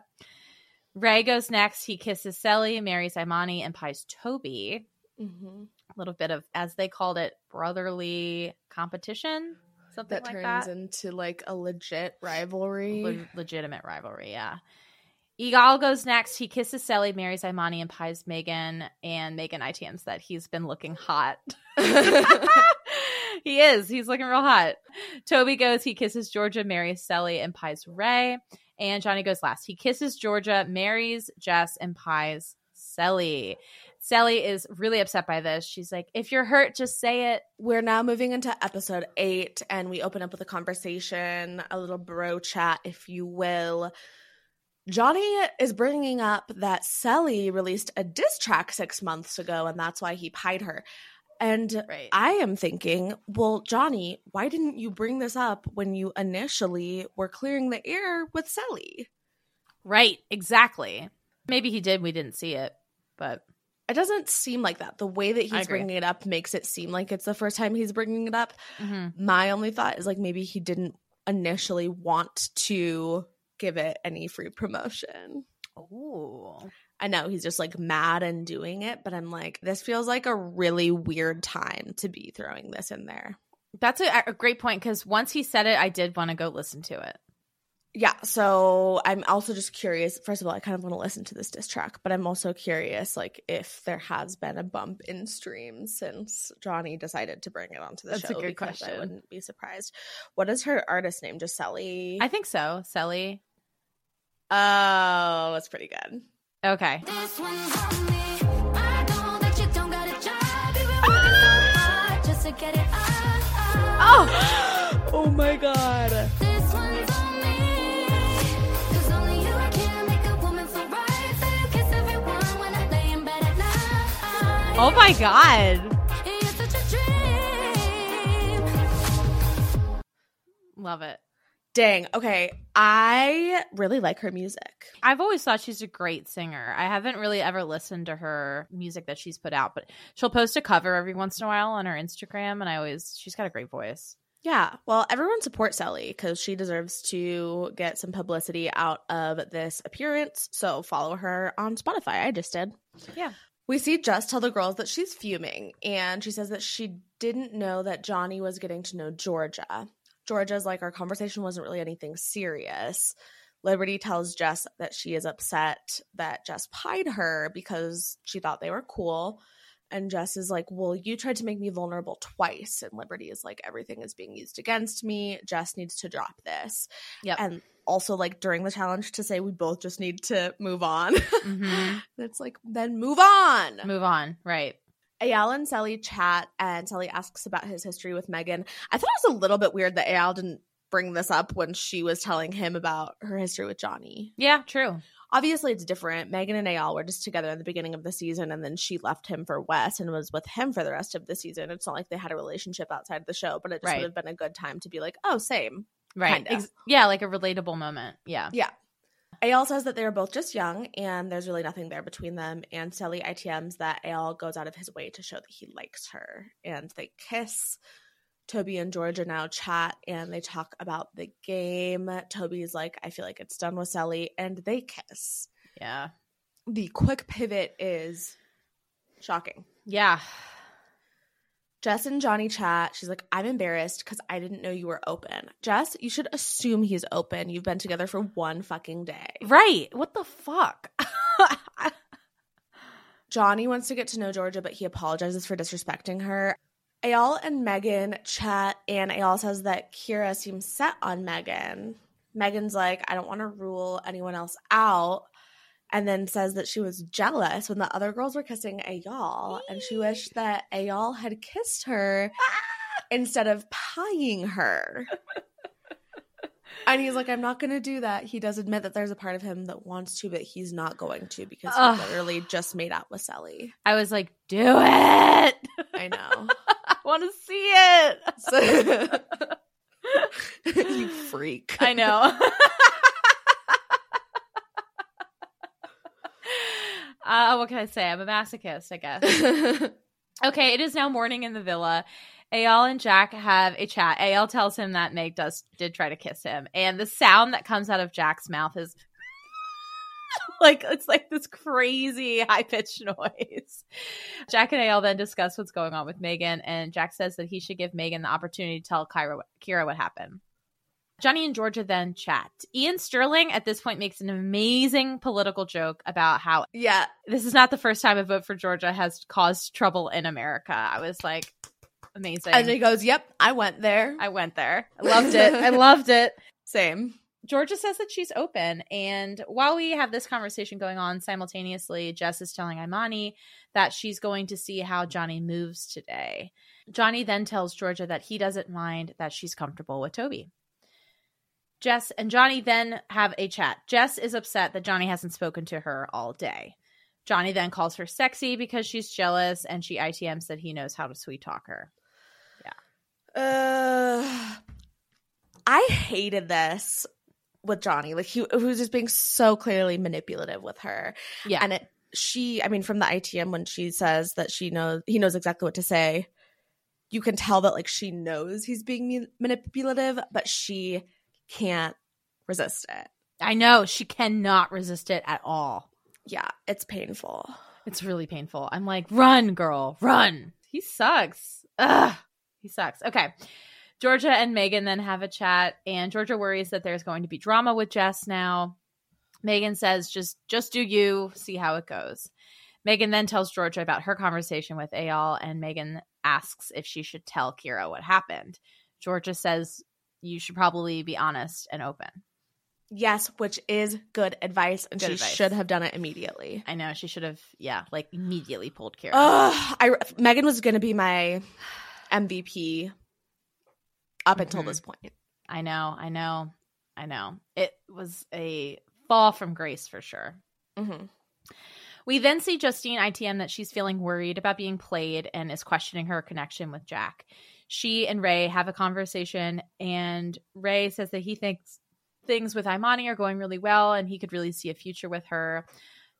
Ray goes next. He kisses Cely, marries Imani, and pies Toby. Mm-hmm. A little bit of, as they called it, brotherly competition. Something that like turns that. into like a legit rivalry. Le- legitimate rivalry, yeah. Eyal goes next. He kisses Cely, marries Imani, and pies Megan. And Megan ITMs that he's been looking hot. he is. He's looking real hot. Toby goes. He kisses Georgia, marries Cely, and pies Ray. And Johnny goes last. He kisses Georgia, marries Jess, and pies Cely. Cely is really upset by this. She's like, if you're hurt, just say it. We're now moving into episode eight, and we open up with a conversation, a little bro chat, if you will. Johnny is bringing up that Cely released a diss track six months ago, and that's why he pied her. And right. I am thinking, well, Johnny, why didn't you bring this up when you initially were clearing the air with Cely? Right, exactly. Maybe he did, we didn't see it, but it doesn't seem like that. The way that he's bringing it up makes it seem like it's the first time he's bringing it up. Mm-hmm. My only thought is like maybe he didn't initially want to give it any free promotion. Oh. I know he's just like mad and doing it, but I'm like, this feels like a really weird time to be throwing this in there. That's a, a great point because once he said it, I did want to go listen to it. Yeah, so I'm also just curious. First of all, I kind of want to listen to this diss track, but I'm also curious, like, if there has been a bump in streams since Johnny decided to bring it onto the That's a show. good because I wouldn't be surprised. What is her artist name? Just Cely. I think so. Cely. Oh, that's pretty good. Okay. Oh, oh my god. Oh my god. Love it. Dang. Okay, I really like her music. I've always thought she's a great singer. I haven't really ever listened to her music that she's put out, but she'll post a cover every once in a while on her Instagram, and I always she's got a great voice. Yeah, well, everyone supports Cely because she deserves to get some publicity out of this appearance. So follow her on Spotify. I just did. Yeah. We see Jess tell the girls that she's fuming, and she says that she didn't know that Johnny was getting to know Georgia. Georgia's like, our conversation wasn't really anything serious. Liberty tells Jess that she is upset that Jess pied her because she thought they were cool. And Jess is like, Well, you tried to make me vulnerable twice. And Liberty is like, Everything is being used against me. Jess needs to drop this. Yep. And also, like, during the challenge, to say we both just need to move on. Mhm. It's like, then move on. Move on. Right. Eyal and Cely chat, and Cely asks about his history with Megan. I thought it was a little bit weird that Eyal didn't bring this up when she was telling him about her history with Johnny. Yeah, true. Obviously, it's different. Megan and Eyal were just together in the beginning of the season, and then she left him for Wes and was with him for the rest of the season. It's not like they had a relationship outside of the show, but it just Right. would have been a good time to be like, oh, same. Right. Ex- yeah, like a relatable moment. Yeah. Yeah. Eyal says that they are both just young and there's really nothing there between them. And Cely ITMs that Eyal goes out of his way to show that he likes her. And they kiss. Toby and Georgia now chat and they talk about the game. Toby's like, I feel like it's done with Cely. And they kiss. Yeah. The quick pivot is shocking. Yeah. Jess and Johnny chat. She's like, I'm embarrassed because I didn't know you were open. Jess, you should assume he's open. You've been together for one fucking day. Right. What the fuck? Johnny wants to get to know Georgia, but he apologizes for disrespecting her. Eyal and Megan chat, and Eyal says that Kyra seems set on Megan. Megan's like, I don't want to rule anyone else out. And then says that she was jealous when the other girls were kissing Eyal, and she wished that Eyal had kissed her instead of pieing her. And he's like, I'm not going to do that. He does admit that there's a part of him that wants to, but he's not going to because he literally just made out with Cely. I was like, do it. I know. I want to see it. you freak. I know. Uh, what can I say? I'm a masochist, I guess. Okay, it is now morning in the villa. Eyal and Jack have a chat. Eyal tells him that Meg does did try to kiss him, and the sound that comes out of Jack's mouth is like it's like this crazy high pitched noise. Jack and Eyal then discuss what's going on with Megan, and Jack says that he should give Megan the opportunity to tell Kyra, Kira what happened. Johnny and Georgia then chat. Iain Stirling at this point makes an amazing political joke about how yeah, this is not the first time a vote for Georgia has caused trouble in America. I was like, amazing. and he goes, Yep, I went there. I went there. I loved it. I loved it. Same. Georgia says that she's open. And while we have this conversation going on simultaneously, Jess is telling Imani that she's going to see how Johnny moves today. Johnny then tells Georgia that he doesn't mind that she's comfortable with Toby. Jess and Johnny then have a chat. Jess is upset that Johnny hasn't spoken to her all day. Johnny then calls her sexy because she's jealous and she ITMs that he knows how to sweet talk her. Yeah. Uh, I hated this with Johnny. Like he, he was just being so clearly manipulative with her. Yeah. And it she I mean from the ITM when she says that she knows he knows exactly what to say, you can tell that like she knows he's being manipulative, but she can't resist it. I know she cannot resist it at all. Yeah, it's painful. It's really painful. I'm like, run, girl, run. He sucks. Ugh, he sucks. Okay. Georgia and Megan then have a chat, and Georgia worries that there's going to be drama with Jess now. Megan says, "Just, just do you. See how it goes." Megan then tells Georgia about her conversation with Eyal, and Megan asks if she should tell Kyra what happened. Georgia says, "You should probably be honest and open." Yes, which is good advice, and Good she advice. should have done it immediately. I know she should have, yeah, like immediately pulled Kyra. Ugh, I Megan was going to be my MVP up until Mhm. this point. I know, I know, I know. It was a fall from grace for sure. Mm-hmm. We then see Justine ITM that she's feeling worried about being played and is questioning her connection with Jack. She and Ray have a conversation, and Ray says that he thinks things with Imani are going really well and he could really see a future with her.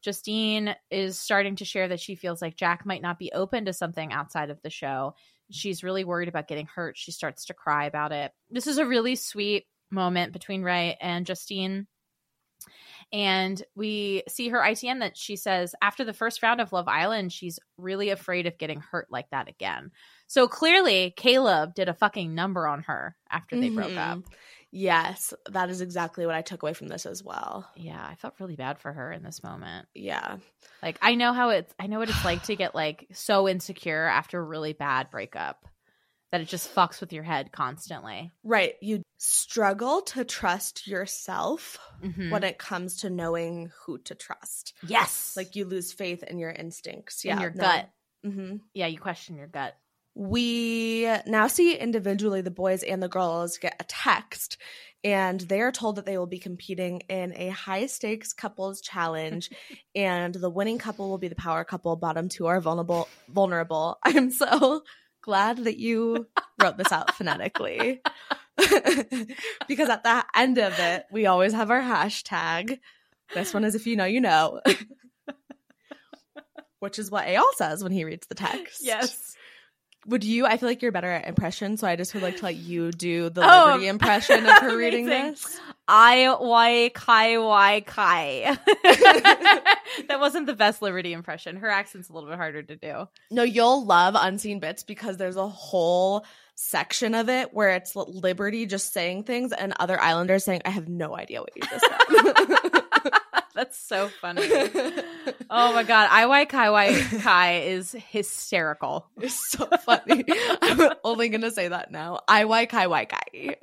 Justine is starting to share that she feels like Jack might not be open to something outside of the show. She's really worried about getting hurt. She starts to cry about it. This is a really sweet moment between Ray and Justine. And we see her ITM that she says after the first round of Love Island, she's really afraid of getting hurt like that again. So clearly, Caleb did a fucking number on her after they broke up. Mhm. Yes, that is exactly what I took away from this as well. Yeah, I felt really bad for her in this moment. Yeah. Like I know how it's I know what it's like to get like so insecure after a really bad breakup that it just fucks with your head constantly. Right. You struggle to trust yourself Mhm. when it comes to knowing who to trust. Yes. Like you lose faith in your instincts. In Yeah. your gut. hmm Yeah, you question your gut. We now see individually the boys and the girls get a text, and they are told that they will be competing in a high stakes couples challenge, and the winning couple will be the power couple. Bottom two are vulnerable. Vulnerable. I'm so glad that you wrote this out phonetically, because at the end of it, we always have our hashtag. This one is if you know, you know. Which is what Eyal says when he reads the text. Yes. Would you? I feel like you're better at impression, so I just would like to let you do the Oh, Liberty impression of her reading this. I Y Kai Y Kai. that wasn't the best Liberty impression. Her accent's a little bit harder to do. No, you'll love unseen bits because there's a whole section of it where it's Liberty just saying things and other Islanders saying, "I have no idea what you just said." That's so funny. oh my god, I Y Kai Kai is hysterical. it's so funny. I'm only gonna say that now. I Y Kai Kai.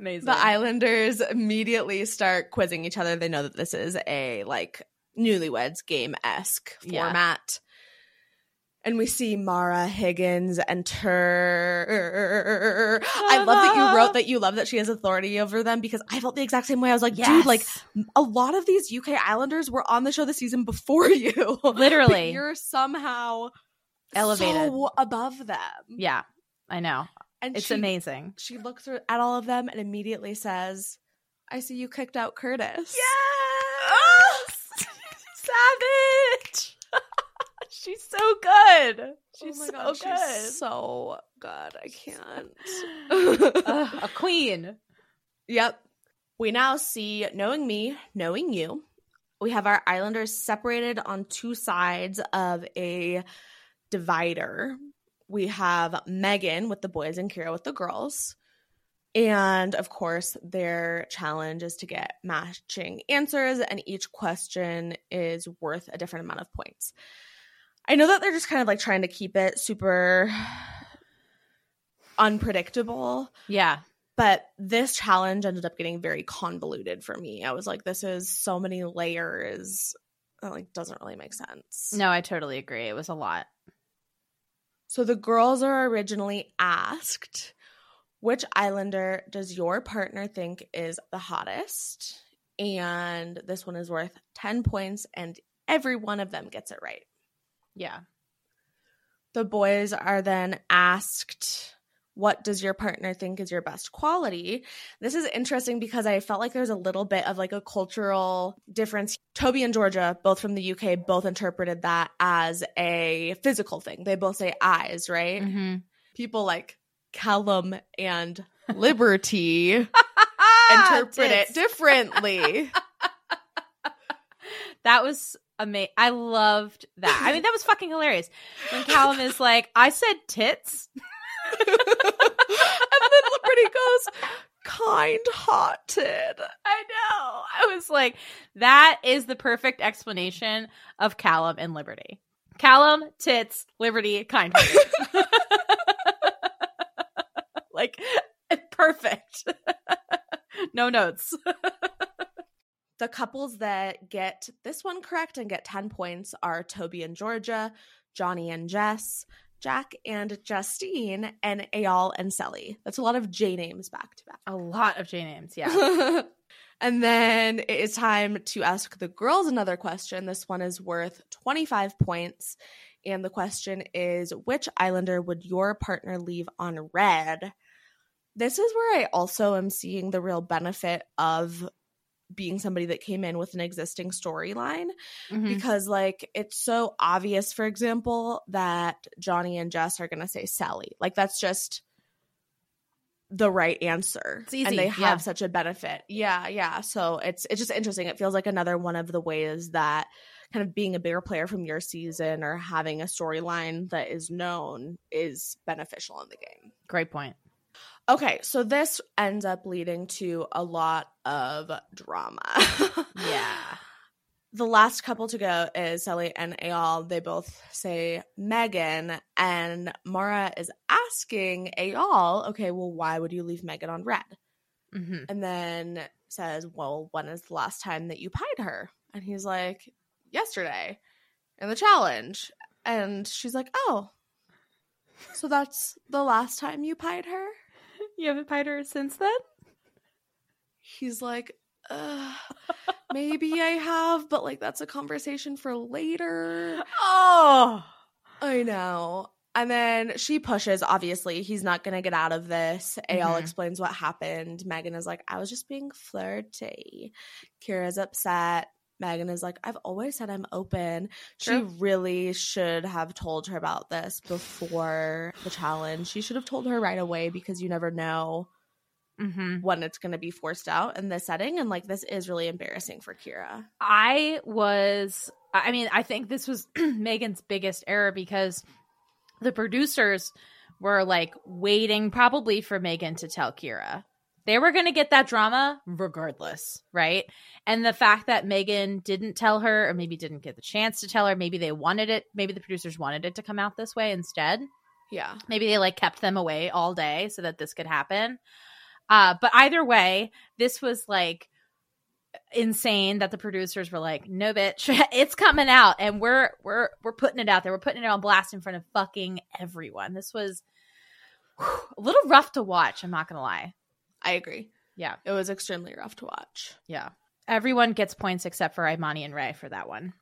Amazing. The Islanders immediately start quizzing each other. They know that this is a like newlyweds game esque Yeah. format. And we see Maura Higgins enter. I love that you wrote that you love that she has authority over them because I felt the exact same way. I was like, dude, like a lot of these UK Islanders were on the show this season before you. Literally. You're somehow Elevated. so above them. yeah, I know. And It's she- amazing. She looks at all of them and immediately says, I see you kicked out Curtis. Yes! Savage! She's so good. She's oh my so God, good. She's so good. I can't. Ugh, a queen. Yep. We now see Knowing Me, Knowing You. We have our Islanders separated on two sides of a divider. We have Megan with the boys and Kyra with the girls. And of course, their challenge is to get matching answers, and each question is worth a different amount of points. I know that they're just kind of like trying to keep it super unpredictable. Yeah. But this challenge ended up getting very convoluted for me. I was like, this is so many layers. That like doesn't really make sense. No, I totally agree. It was a lot. So the girls are originally asked, which islander does your partner think is the hottest? And this one is worth 10 points, and every one of them gets it right. Yeah. The boys are then asked, What does your partner think is your best quality? This is interesting because I felt like there's a little bit of like a cultural difference. Toby and Georgia, both from the UK, both interpreted that as a physical thing. They both say eyes, right? Mm-hmm. People like Callum and Liberty interpret it differently. That was amazing. I loved that. I mean, that was fucking hilarious. When Callum is like, I said tits. And then Liberty goes, kind hearted. I know. I was like, that is the perfect explanation of Callum and Liberty. Callum, tits, Liberty, kind hearted. like, perfect. no notes. The couples that get this one correct and get 10 points are Toby and Georgia, Johnny and Jess, Jack and Justine, and Eyal and Cely. That's a lot of J names back to back. A lot of J names, yeah. and then it is time to ask the girls another question. This one is worth 25 points. And the question is Which Islander would your partner leave on red? This is where I also am seeing the real benefit of being somebody that came in with an existing storyline mm-hmm. because like it's so obvious for example that Johnny and Jess are going to say Sally. Like that's just the right answer. And they have yeah. such a benefit. Yeah yeah. So it's it's just interesting. It feels like another one of the ways that kind of being a bigger player from your season or having a storyline that is known is beneficial in the game. Great point Okay, so this ends up leading to a lot of drama. yeah. The last couple to go is Cely and Eyal. They both say Megan, and Maura is asking Eyal, okay, well, why would you leave Megan on red? Mm-hmm. And then says, well, when is the last time that you pied her? And he's like, yesterday in the challenge. And she's like, oh, so that's the last time you pied her? You haven't pied her since then? He's like, maybe I have, but like that's a conversation for later. Oh, I know. And then she pushes, obviously, he's not going to get out of this. Mm-hmm. explains what happened. Megan is like, I was just being flirty. Kyra's upset. Megan is like, I've always said I'm open. True. She really should have told her about this before the challenge. She should have told her right away because you never know mm-hmm. when it's going to be forced out in this setting. And like, this is really embarrassing for Kyra. I was, I mean, I think this was Megan's biggest error because the producers were like waiting probably for Megan to tell Kyra they were going to get that drama regardless, right? And the fact that Megan didn't tell her, or maybe didn't get the chance to tell her, maybe they wanted it, maybe the producers wanted it to come out this way instead. Yeah. Maybe they like kept them away all day so that this could happen. Uh, but either way, this was like insane that the producers were like, "No, bitch, it's coming out, and we're we're we're putting it out there. We're putting it on blast in front of fucking everyone." This was whew, a little rough to watch. I'm not gonna lie. I agree. Yeah. It was extremely rough to watch. Yeah. Everyone gets points except for Imani and Ray for that one.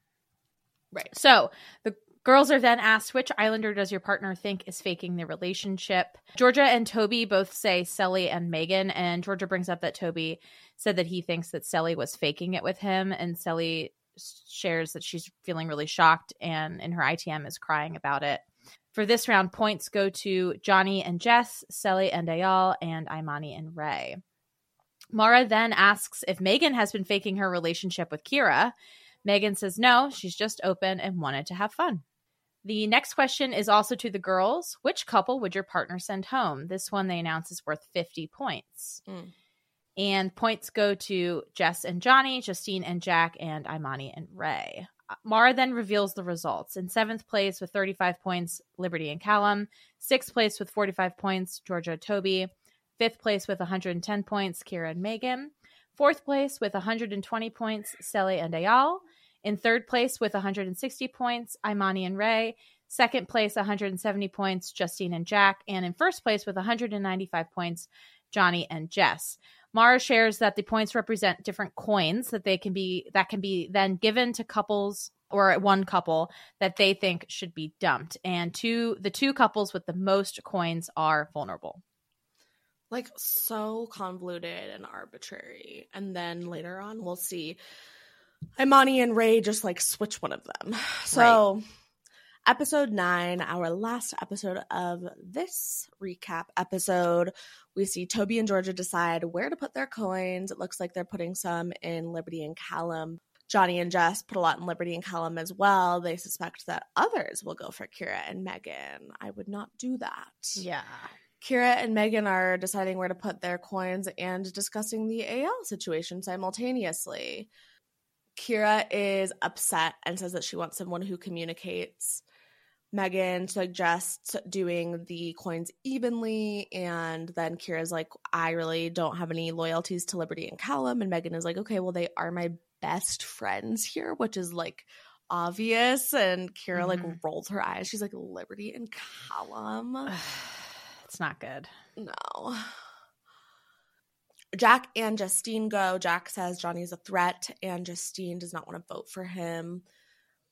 Right. So the girls are then asked, which Islander does your partner think is faking the relationship? Georgia and Toby both say Cely and Megan. And Georgia brings up that Toby said that he thinks that Cely was faking it with him. And Cely shares that she's feeling really shocked and in her ITM is crying about it. For this round, points go to Johnny and Jess, Cely and Eyal, and Imani and Ray. Maura then asks if Megan has been faking her relationship with Kyra. Megan says no, she's just open and wanted to have fun. The next question is also to the girls. Which couple would your partner send home? This one they announce is worth 50 points. Mm. And points go to Jess and Johnny, Justine and Jack, and Imani and Ray. Maura then reveals the results. In seventh place with 35 points, Liberty and Callum. Sixth place with 45 points, Georgia Toby. Fifth place with 110 points, Kyra and Megan. Fourth place with 120 points, Cely and Eyal. In third place with 160 points, Imani and Ray. Second place, 170 points, Justine and Jack. And in first place with 195 points, Johnny and Jess. Maura shares that the points represent different coins that they can be that can be then given to couples or one couple that they think should be dumped. And two the two couples with the most coins are vulnerable. Like so convoluted and arbitrary. And then later on we'll see Imani and Ray just like switch one of them. So right episode nine, our last episode of this recap episode, we see Toby and Georgia decide where to put their coins. It looks like they're putting some in Liberty and Callum. Johnny and Jess put a lot in Liberty and Callum as well. They suspect that others will go for Kyra and Megan. I would not do that. Yeah. Kyra and Megan are deciding where to put their coins and discussing the Eyal situation simultaneously. Kyra is upset and says that she wants someone who communicates. Megan suggests doing the coins evenly, and then Kyra's like, I really don't have any loyalties to Liberty and Callum. And Megan is like, okay, well, they are my best friends here, which is like obvious. And Kyra Mhm. like rolls her eyes. She's like, Liberty and Callum. It's not good. No. Jack and Justine go. Jack says Johnny's a threat, and Justine does not want to vote for him.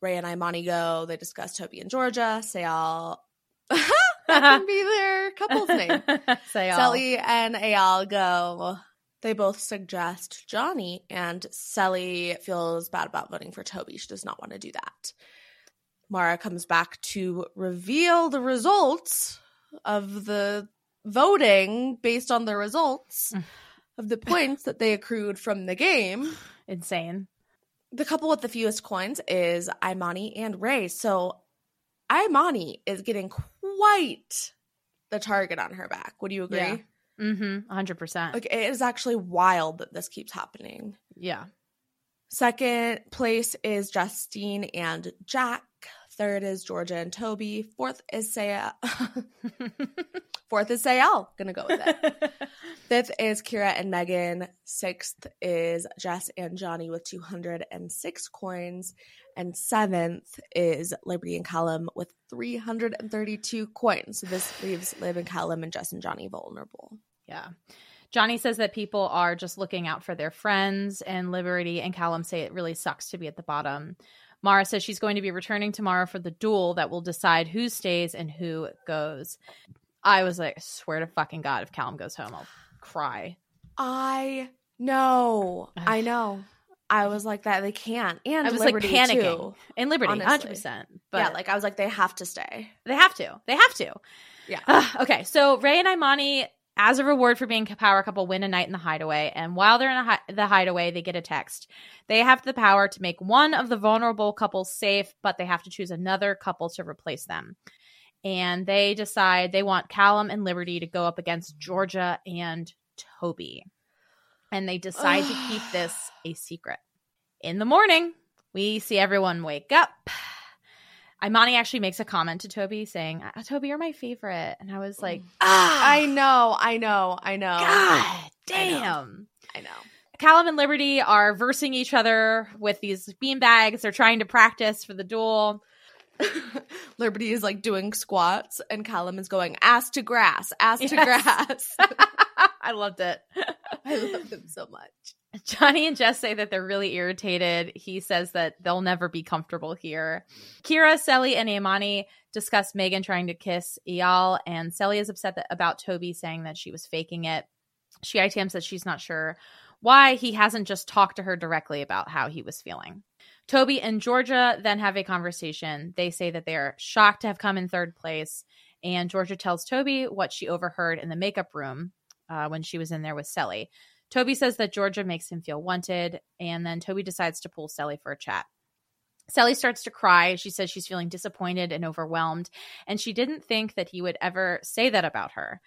Ray and Imani go. They discuss Toby and Georgia. Sayal. that can be their couple's name. Say all. Cely and Eyal go. They both suggest Johnny, and Cely feels bad about voting for Toby. She does not want to do that. Maura comes back to reveal the results of the voting based on the results mm. of the points that they accrued from the game. Insane. The couple with the fewest coins is Imani and Ray. So Imani is getting quite the target on her back. Would you agree? Yeah. Mm-hmm. 100%. Like it is actually wild that this keeps happening. yeah. Second place is Justine and Jack. Third is Georgia and Toby. Fourth is Sayal. Fourth is Sayal. Gonna go with it. Fifth is Kyra and Megan. Sixth is Jess and Johnny with 206 coins. And seventh is Liberty and Callum with 332 coins. So this leaves Lib and Callum and Jess and Johnny vulnerable. Yeah. Johnny says that people are just looking out for their friends, and Liberty and Callum say it really sucks to be at the bottom. Maura says she's going to be returning tomorrow for the duel that will decide who stays and who goes. I was like, I swear to fucking God, if Callum goes home, I'll cry. I know. I know. I was like that. They can't. And I was Liberty like panicking. too. And Liberty, honestly. 100%. But yeah, like I was like, they have to stay. they have to. They have to. Yeah. okay, so Ray and Imani, as a reward for being a power couple, win a night in the hideaway. And while they're in a hi- the hideaway, they get a text. They have the power to make one of the vulnerable couples safe, but they have to choose another couple to replace them. And they decide they want Callum and Liberty to go up against Georgia and Toby. And they decide to keep this a secret. In the morning, we see everyone wake up. Imani actually makes a comment to Toby saying, "Uh, Toby, you're my favorite. And I was like, ah, I know. I know. I know. God I know. damn. I know. Callum and Liberty are versing each other with these beanbags. They're trying to practice for the duel. Liberty is like doing squats, and Callum is going ass to grass, ass to grass. I loved it. I love him so much. Johnny and Jess say that they're really irritated. He says that they'll never be comfortable here. Kyra, Cely, and Imani discuss Megan trying to kiss Eyal, and Cely is upset that, about Toby saying that she was faking it. She ITMs that she's not sure why he hasn't just talked to her directly about how he was feeling. Toby and Georgia then have a conversation. They say that they are shocked to have come in third place, and Georgia tells Toby what she overheard in the makeup room uh, when she was in there with Cely. Toby says that Georgia makes him feel wanted, and then Toby decides to pull Cely for a chat. Cely starts to cry. She says she's feeling disappointed and overwhelmed, and she didn't think that he would ever say that about her.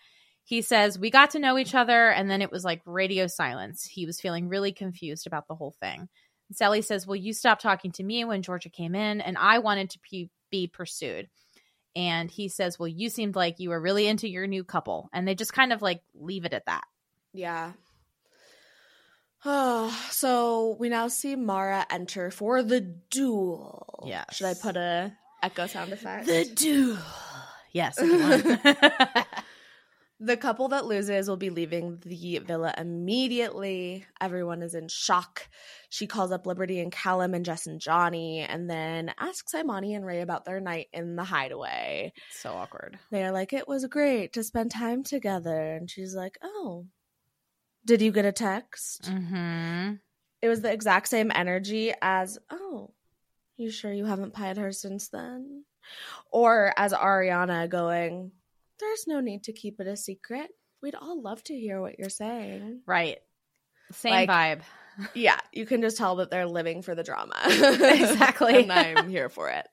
He says, We got to know each other, and then it was like radio silence. He was feeling really confused about the whole thing. Cely says, Well, you stopped talking to me when Georgia came in, and I wanted to be, be pursued. And he says, Well, you seemed like you were really into your new couple. And they just kind of like leave it at that. Yeah. Oh, so we now see Maura enter for the duel. Yeah. Should I put a echo sound effect? The duel. Yes. if you want. The couple that loses will be leaving the villa immediately. Everyone is in shock. She calls up Liberty and Callum and Jess and Johnny and then asks Imani and Ray about their night in the hideaway. so awkward. They are like, it was great to spend time together. And she's like, oh, did you get a text? Mm-hmm. It was the exact same energy as, oh, you sure you haven't pied her since then? Or as Ariana going, there's no need to keep it a secret. We'd all love to hear what you're saying. Right. Same Like- vibe. Yeah, you can just tell that they're living for the drama. Exactly. and I'm here for it.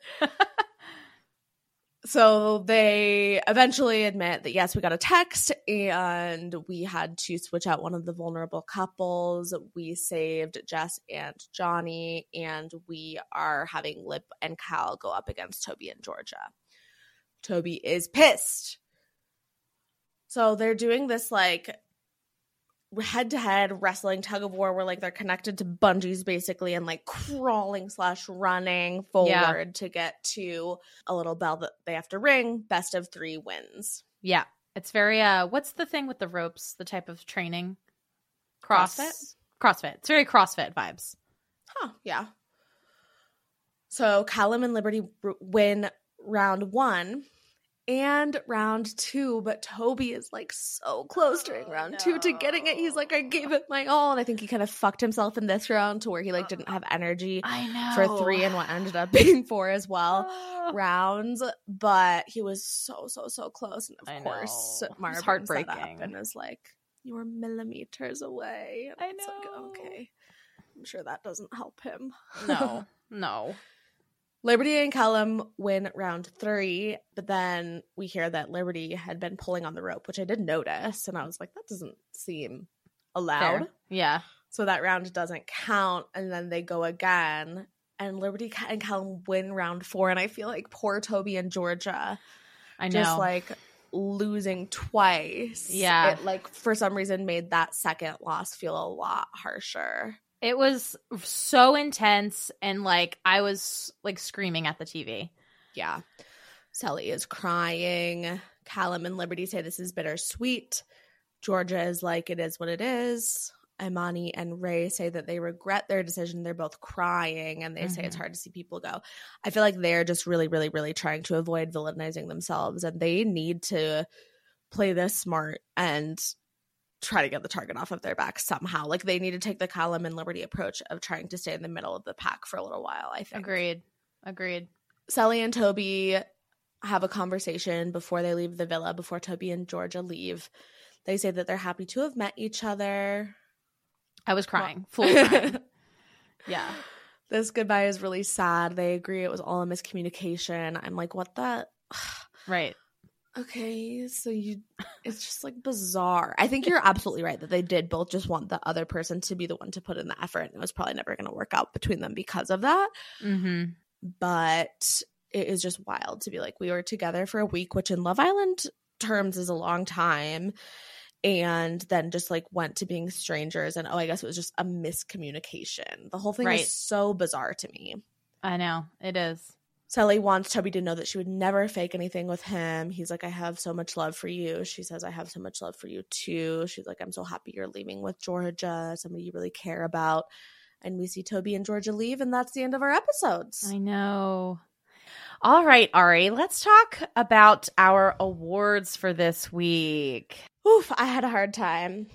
so they eventually admit that yes, we got a text and we had to switch out one of the vulnerable couples. We saved Jess and Johnny, and we are having Lib and Cal go up against Toby and Georgia. Toby is pissed. So they're doing this like head to head wrestling tug of war where like they're connected to bungees basically and like crawling slash running forward Yeah. to get to a little bell that they have to ring. Best of three wins. Yeah. It's very uh what's the thing with the ropes, the type of training? CrossFit? CrossFit. It's very CrossFit vibes. Huh, yeah. So Callum and Liberty win round one and round two, but Toby is like so close during oh, round two to getting it. He's like, I gave it my all. And I think he kind of fucked himself in this round to where he like uh, didn't have energy I know. for three and what ended up being four as well Oh. rounds. But he was so, so, so close. And of I course, know. It was Marvin set heartbreaking. up and is like, You were millimeters away. And I know. Like, okay. I'm sure that doesn't help him. No. No. Liberty and Callum win round three, but then we hear that Liberty had been pulling on the rope, which I did notice, and I was like, that doesn't seem allowed. Fair. Yeah. So that round doesn't count, and then they go again, and Liberty and Callum win round four, and I feel like poor Toby and Georgia I know. just like losing twice. Yeah. it like for some reason made that second loss feel a lot harsher. It was so intense and like I was like screaming at the TV. Yeah. Cely is crying. Callum and Liberty say this is bittersweet. Georgia is like, it is what it is. Imani and Ray say that they regret their decision. They're both crying and they say it's Mhm. hard to see people go. I feel like they're just really, really, really trying to avoid villainizing themselves and they need to play this smart and try to get the target off of their back somehow. Like they need to take the Callum and Liberty approach of trying to stay in the middle of the pack for a little while, I think. Agreed. Agreed. Cely and Toby have a conversation before they leave the villa, before Toby and Georgia leave. They say that they're happy to have met each other. I was crying. Full crying. Yeah. This goodbye is really sad. They agree it was all a miscommunication. I'm like, what the? Right. Okay, so you, it's just like bizarre. I think you're absolutely right that they did both just want the other person to be the one to put in the effort. And it was probably never going to work out between them because of that. Mm-hmm. but it is just wild to be like we were together for a week which in love island terms is a long time and then just like went to being strangers and oh i guess it was just a miscommunication the whole thing Right. is so bizarre to me I know. It is. Cely wants Toby to know that she would never fake anything with him. He's like, I have so much love for you. She says, I have so much love for you too. She's like, I'm so happy you're leaving with Georgia, somebody you really care about. And we see Toby and Georgia leave, and that's the end of our episodes. I know. All right, Ari, let's talk about our awards for this week. Oof, I had a hard time.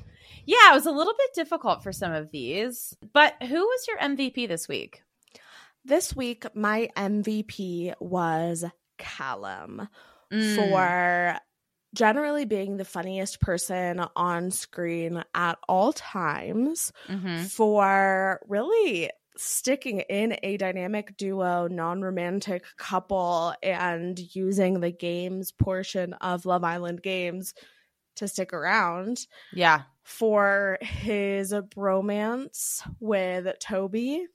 Yeah, it was a little bit difficult for some of these, but who was your MVP this week? This week, my MVP was Callum Mm. for generally being the funniest person on screen at all times, Mhm. for really sticking in a dynamic duo, non romantic couple, and using the games portion of Love Island games to stick around. Yeah. For his bromance with Toby.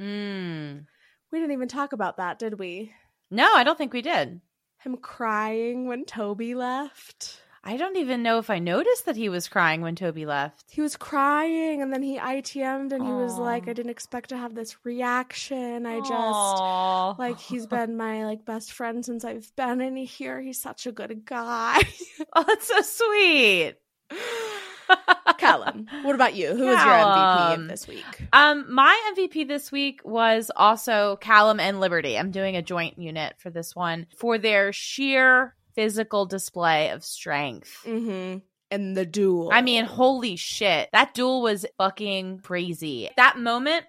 Mm. We didn't even talk about that, did we? No, I don't think we did. Him crying when Toby left. I don't even know if I noticed that he was crying when Toby left. He was crying and then he ITM'd and he was like, I didn't expect to have this reaction. I just Aw. like he's been my like best friend since I've been in here. He's such a good guy. Oh, that's so sweet. Callum, what about you? Who was your MVP of this week? Um, my MVP this week was also Callum and Liberty. I'm doing a joint unit for this one for their sheer physical display of strength. Mm-hmm. And the duel. I mean, holy shit. That duel was fucking crazy. That moment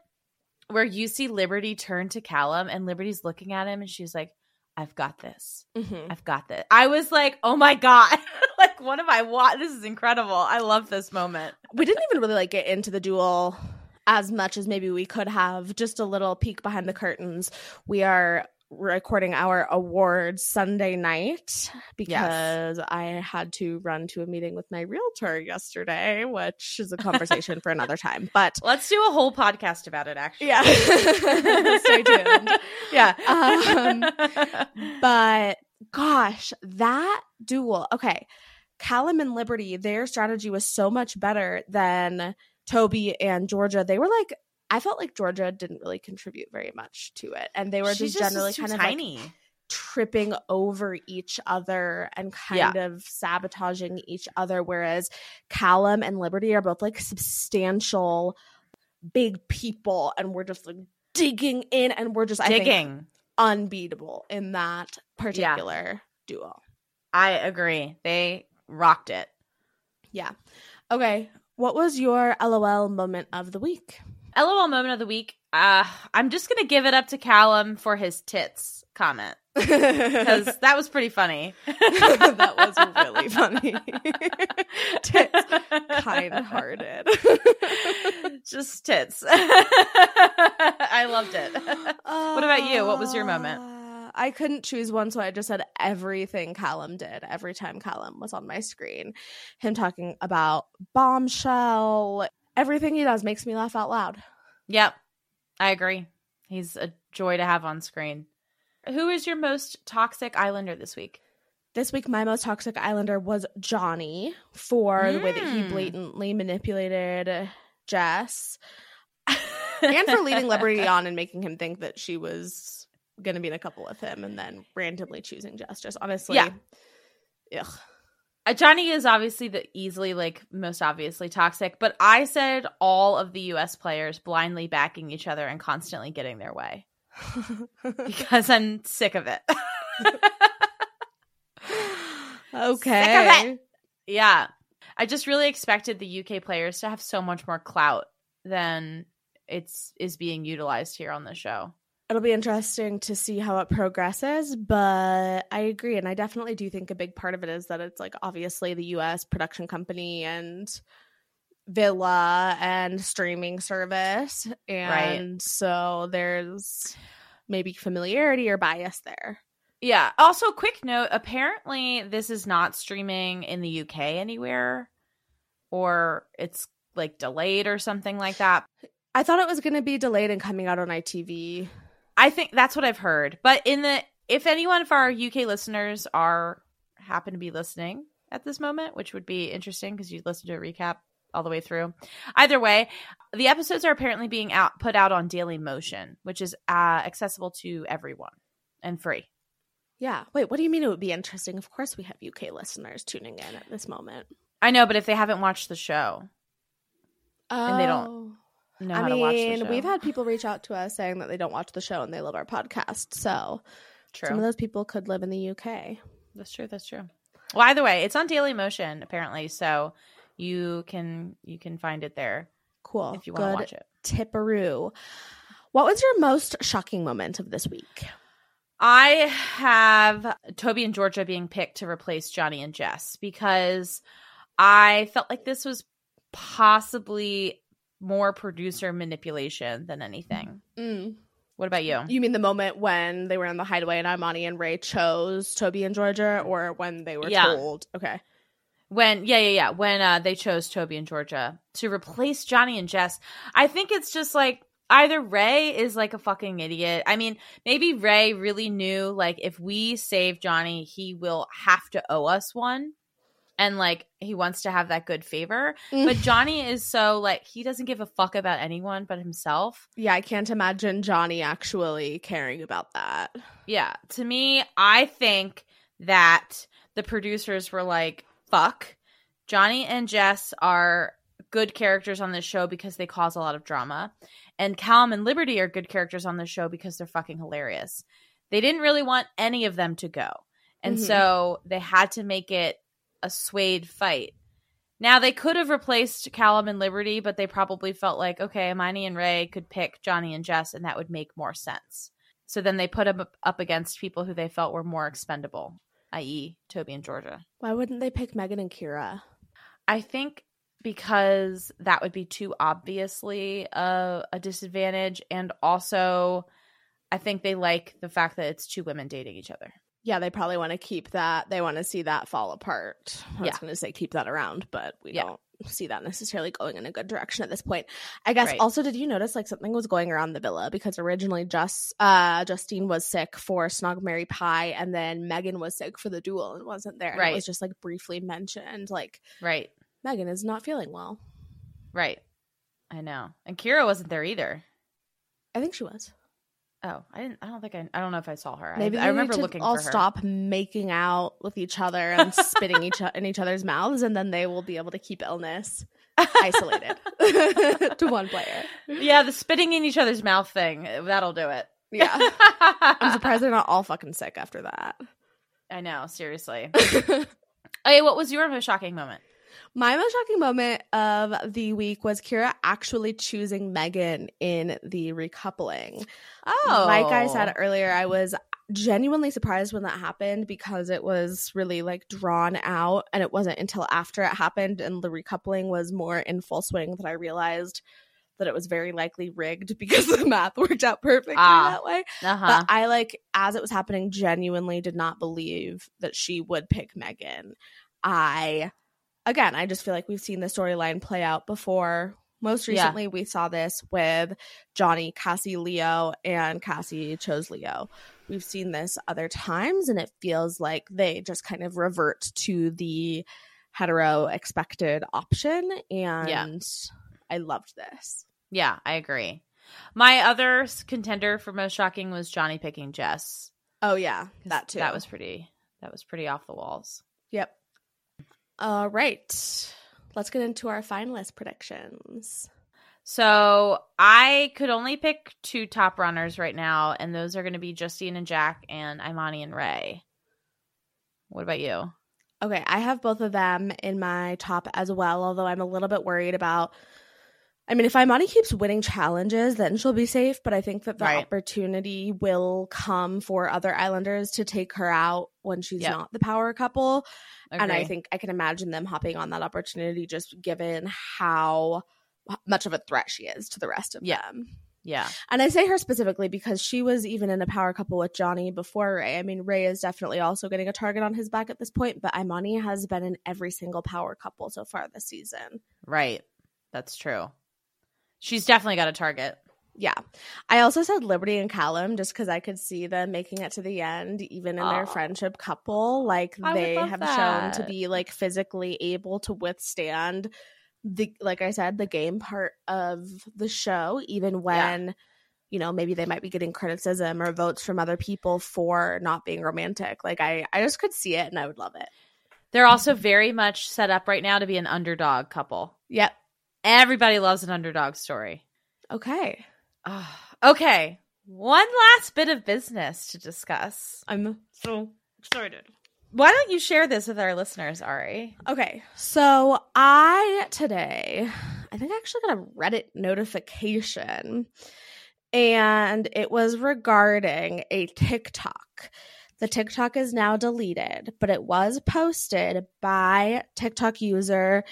where you see Liberty turn to Callum and Liberty's looking at him and she's like, I've got this. Mhm. I've got this. I was like, oh my God. like, what have I watched? This is incredible. I love this moment. we didn't even really like get into the duel as much as maybe we could have. Just a little peek behind the curtains. We are recording our awards Sunday night because I had to run to a meeting with my realtor yesterday, which is a conversation for another time. But let's do a whole podcast about it. Actually, yeah, stay tuned. Yeah, um, but gosh, that duel. Okay, Callum and Liberty, their strategy was so much better than Toby and Georgia. They were like I felt like Georgia didn't really contribute very much to it, and they were just generally kind of tiny. like tripping over each other and kind Yeah. of sabotaging each other. Whereas Callum and Liberty are both like substantial, big people, and we're just like digging in, and we're just I think, digging. unbeatable in that particular duo. I agree. They rocked it. Yeah. Okay. What was your LOL moment of the week? LOL moment of the week. Uh, I'm just gonna give it up to Callum for his tits comment because that was pretty funny. that was really funny. Tits, kind-hearted. just tits. I loved it. what about you? What was your moment? Uh, I couldn't choose one, so I just said everything Callum did every time Callum was on my screen. Him talking about bombshell. Everything he does makes me laugh out loud. Yep, I agree. He's a joy to have on screen. Who is your most toxic Islander this week? This week, my most toxic Islander was Johnny for the way that he Mm. blatantly manipulated Jess and for leading Liberty on and making him think that she was going to be in a couple with him and then randomly choosing Jess. Just honestly, Yeah. ugh. Uh, Johnny is obviously the easily like most obviously toxic, but I said all of the US players blindly backing each other and constantly getting their way because I'm sick of it. okay. yeah. I just really expected the UK players to have so much more clout than it's is being utilized here on the show. It'll be interesting to see how it progresses, but I agree. And I definitely do think a big part of it is that it's like obviously the US production company and Villa and streaming service. And so there's maybe familiarity or bias there. Yeah. Also, quick note apparently, this is not streaming in the UK anywhere, or it's like delayed or something like that. I thought it was going to be delayed and coming out on ITV. I think that's what I've heard. But in the, if anyone of our UK listeners are happen to be listening at this moment, which would be interesting because you listen to a recap all the way through. Either way, the episodes are apparently being out put out on Daily Motion, which is uh, accessible to everyone and free. Yeah. Wait, what do you mean it would be interesting? Of course, we have UK listeners tuning in at this moment. I know, but if they haven't watched the show, And they don't Oh. Know I how to watch the mean, we've had people reach out to us saying that they don't watch the show and they love our podcast. So True. some of those people could live in the UK. That's true. That's true. Well, either way, it's on Daily Motion apparently, so you can you can find it there Cool. if you want to watch it. Tipperoo. What was your most shocking moment of this week? I have Toby and Georgia being picked to replace Johnny and Jess because I felt like this was possibly more producer manipulation than anything. Mm. What about you? You mean the moment when they were in the hideaway and Imani and Ray chose Toby and Georgia, or when they were Yeah. told? Okay. When yeah yeah yeah when uh they chose Toby and Georgia to replace Johnny and Jess, I think it's just like either Ray is like a fucking idiot. I mean, maybe Ray really knew like if we save Johnny, he will have to owe us one. And like he wants to have that good favor. But Johnny is so like he doesn't give a fuck about anyone but himself. Yeah, I can't imagine Johnny actually caring about that. Yeah. To me, I think that the producers were like, fuck. Johnny and Jess are good characters on this show because they cause a lot of drama. And Callum and Liberty are good characters on this show because they're fucking hilarious. They didn't really want any of them to go. And Mhm. so they had to make it a swayed fight. Now they could have replaced Callum and Liberty, but they probably felt like, okay, Imani and Ray could pick Johnny and Jess, and that would make more sense. So then they put them up- up against people who they felt were more expendable, i.e., Toby and Georgia. Why wouldn't they pick Megan and Kyra? I think because that would be too obviously a, a disadvantage, and also I think they like the fact that it's two women dating each other. Yeah, they probably want to keep that. They want to see that fall apart. I was Yeah. going to say keep that around, but we Yeah. don't see that necessarily going in a good direction at this point. I guess Right. also did you notice like something was going around the villa because originally just uh Justine was sick for Snog Marry Pie and then Megan was sick for the duel and wasn't there. Right. It was just like briefly mentioned like Right. Megan is not feeling well. Right. I know. And Kyra wasn't there either. I think she was. Oh, I didn't. I don't think I. I don't know if I saw her. I- Maybe I, they remember to looking all for her. stop making out with each other and spitting each in each other's mouths, and then they will be able to keep illness isolated to one player. Yeah, the spitting in each other's mouth thing. That'll do it. Yeah, I'm surprised they're not all fucking sick after that. I know. Seriously. okay, what was your most shocking moment? My most shocking moment of the week was Kyra actually choosing Megan in the recoupling. Oh, Like I said earlier, I was genuinely surprised when that happened because it was really like drawn out and it wasn't until after it happened and the recoupling was more in full swing that I realized that it was very likely rigged because the math worked out perfectly Ah. that way. Uh-huh. But I like as it was happening genuinely did not believe that she would pick Megan. I again, I just feel like we've seen the storyline play out before. Most Yeah. recently we saw this with Johnny, Cassie, Leo, and Cassie chose Leo. We've seen this other times and it feels like they just kind of revert to the hetero expected option and I loved this. yeah, I agree. My other contender for most shocking was Johnny picking Jess. Oh yeah, that too. That was pretty. That was pretty off the walls. Yep. All right. Let's get into our finalist predictions. So I could only pick two top runners right now, and those are going to be Justine and Jack and Imani and Ray. What about you? Okay, I have both of them in my top as well, although I'm a little bit worried about I mean, if Imani keeps winning challenges, then she'll be safe, but I think that the Right. opportunity will come for other islanders to take her out when she's Yep. not the power couple. And I think I can imagine them hopping on that opportunity just given how much of a threat she is to the rest of Yeah. them. Yeah. And I say her specifically because she was even in a power couple with Johnny before Ray. I mean, Ray is definitely also getting a target on his back at this point, but Imani has been in every single power couple so far this season. Right. That's true. She's definitely got a target. Yeah. I also said Liberty and Callum just because I could see them making it to the end, even in Aw. their friendship couple. Like I they have shown to be like physically able to withstand the like I said, the game part of the show, even when you know, maybe they might be getting criticism or votes from other people for not being romantic. Like I I just could see it and I would love it. They're also very much set up right now to be an underdog couple. Yep. Everybody loves an underdog story. Okay. Ah, okay. One last bit of business to discuss. I'm so excited. Why don't you share this with our listeners, Ari? Okay, so I today, I think I actually got a Reddit notification, and it was regarding a TikTok. The TikTok is now deleted, but it was posted by TikTok user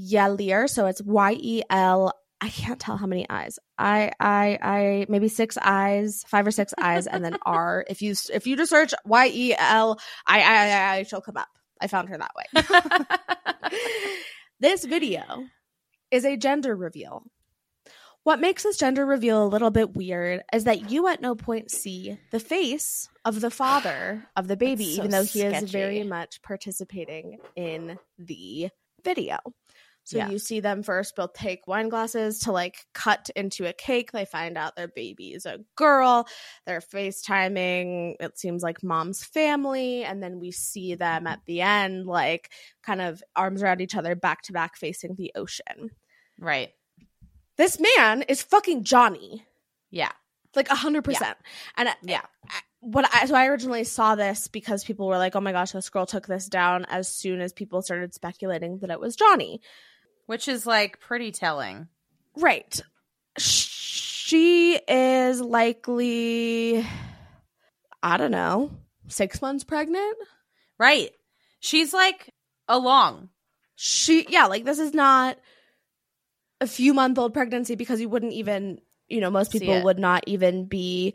Yelir. So it's Y E L. I can't tell how many eyes. I I I maybe six eyes, five or six eyes, and then R. If you if you just search Y E L I I I, I she'll come up. I found her that way. this video is a gender reveal. What makes this gender reveal a little bit weird is that you at no point see the face of the father of the baby, so even though he is very much participating in the video. So Yeah. you see them first both take wine glasses to like cut into a cake. They find out their baby is a girl. They're FaceTiming, it seems like mom's family. And then we see them at the end, like kind of arms around each other, back to back, facing the ocean. right. This man is fucking Johnny, Yeah. like a hundred percent. And I- Yeah. I- what I so I originally saw this because people were like, "Oh my gosh, this girl took this down." As soon as people started speculating that it was Johnny, Which is like pretty telling. right? She is likely, I don't know, six months pregnant. Right. She's like along. She, yeah, like this is not a few month old pregnancy because you wouldn't even, you know, most people would not even be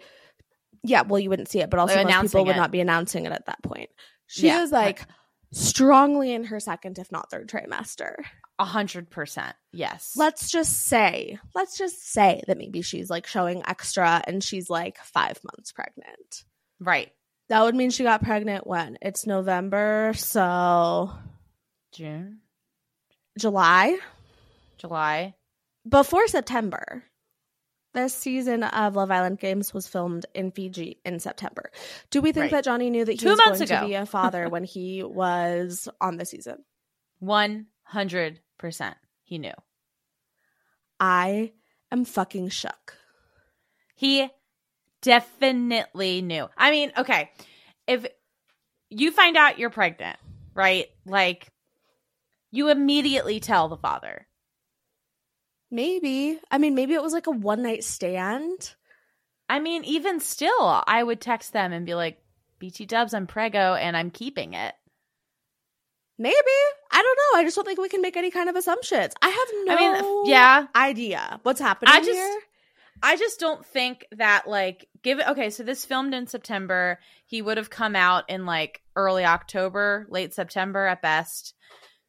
Yeah, well, you wouldn't see it, but also most people would it. not be announcing it at that point. She Yeah, is like strongly in her second, if not third trimester. A hundred percent. Yes. Let's just say, let's just say that maybe she's like showing extra and she's like five months pregnant. right. That would mean she got pregnant when? It's November, so June, July July. before September. This season of Love Island Games was filmed in Fiji in September. Do we think Right. that Johnny knew that he Two was going ago. to be a father when he was on the season? One hundred. Percent he knew. I am fucking shook. He definitely knew. I mean, okay, if you find out you're pregnant, right? Like, you immediately tell the father. Maybe. I mean, maybe it was like a one night stand. I mean, even still, I would text them and be like, BT dubs, I'm prego and I'm keeping it. Maybe. I don't know. I just don't think we can make any kind of assumptions. I have no I mean, yeah. idea what's happening I just here. I just don't think that like give it okay, so this filmed in September. He would have come out in like early October, late September at best.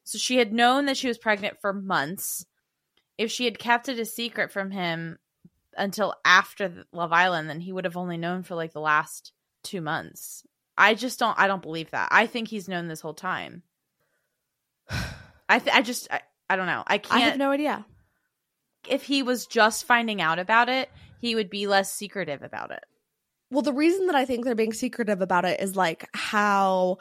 So she had known that she was pregnant for months. If she had kept it a secret from him until after Love Island, then he would have only known for like the last 2 months. I just don't I don't believe that. I think he's known this whole time. I th- I just I, I don't know. I can't I have no idea. if he was just finding out about it, he would be less secretive about it. Well, the reason that I think they're being secretive about it is like how,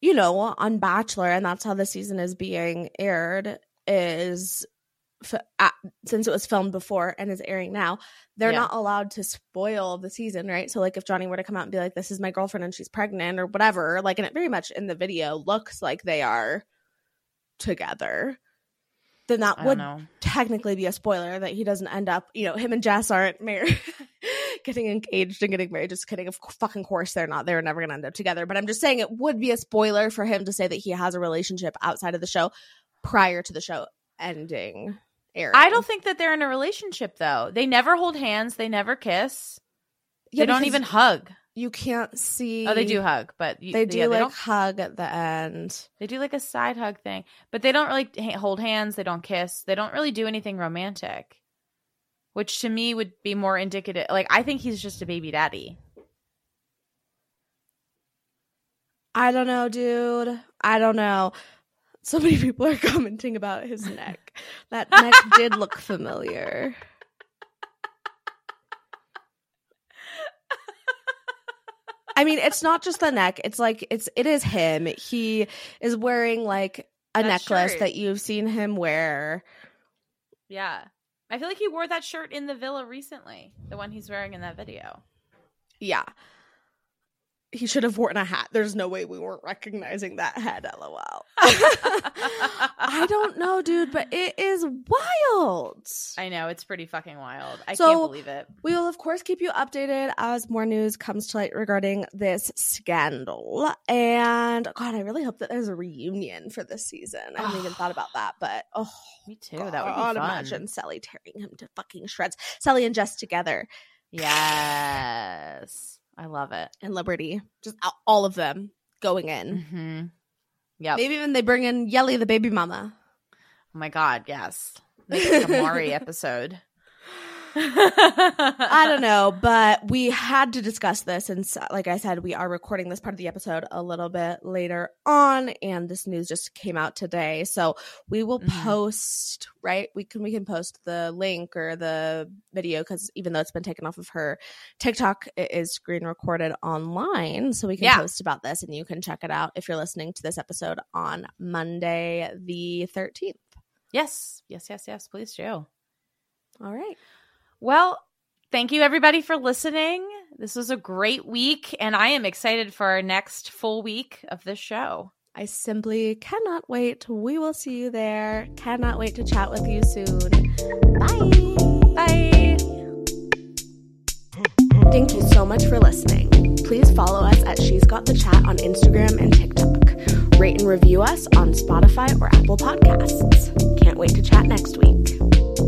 you know, on Bachelor, and that's how the season is being aired, is f- at, since it was filmed before and is airing now, they're Yeah. not allowed to spoil the season, right? So, like, if Johnny were to come out and be like, this is my girlfriend and she's pregnant or whatever, like, and it very much in the video looks like they are together. Then that would know. technically be a spoiler that he doesn't end up, you know, him and Jess aren't married, getting engaged and getting married. Just kidding. Of fucking course they're not. They're never going to end up together. But I'm just saying it would be a spoiler for him to say that he has a relationship outside of the show prior to the show ending. Airing. I don't think that they're in a relationship though. They never hold hands, they never kiss. Yeah, they don't even hug. You can't see. Oh, they do hug, but you, They do yeah, like don't, hug at the end. they do like a side hug thing, but they don't really ha- hold hands, they don't kiss. They don't really do anything romantic. Which to me would be more indicative. Like I think he's just a baby daddy. I don't know, dude. I don't know. So many people are commenting about his neck. That neck did look familiar. I mean, it's not just the neck. It's like it's it is him. He is wearing like a That necklace shirt. that you've seen him wear. Yeah. I feel like he wore that shirt in the villa recently, the one he's wearing in that video. Yeah. He should have worn a hat. There's no way we weren't recognizing that head, lol. I don't know, dude, but it is wild. I know it's pretty fucking wild. I So- can't believe it. We will, of course, keep you updated as more news comes to light regarding this scandal. And God, I really hope that there's a reunion for this season. I haven't even thought about that, but oh, Me too. that would be God, fun. imagine Cely tearing him to fucking shreds. Cely and Jess together, Yes. I love it. and Liberty, just all of them going in. Mm-hmm. Yep. Maybe even they bring in Yelly, the baby mama. Oh my god, yes. Make it like a Maury episode. I don't know, but we had to discuss this. And so, like I said, we are recording this part of the episode a little bit later on, and this news just came out today. So we will Mhm. post, right? We can we can post the link or the video because even though it's been taken off of her TikTok, it is screen recorded online. So we can Yeah. post about this and you can check it out if you're listening to this episode on Monday the 13th. Yes. Yes, yes, yes. Please do. All right. Well, thank you everybody for listening. This was a great week, and I am excited for our next full week of this show. I simply cannot wait. We will see you there. Cannot wait to chat with you soon. Bye. Bye. Thank you so much for listening. Please follow us at She's Got the Chat on Instagram and TikTok. Rate and review us on Spotify or Apple Podcasts. Can't wait to chat next week.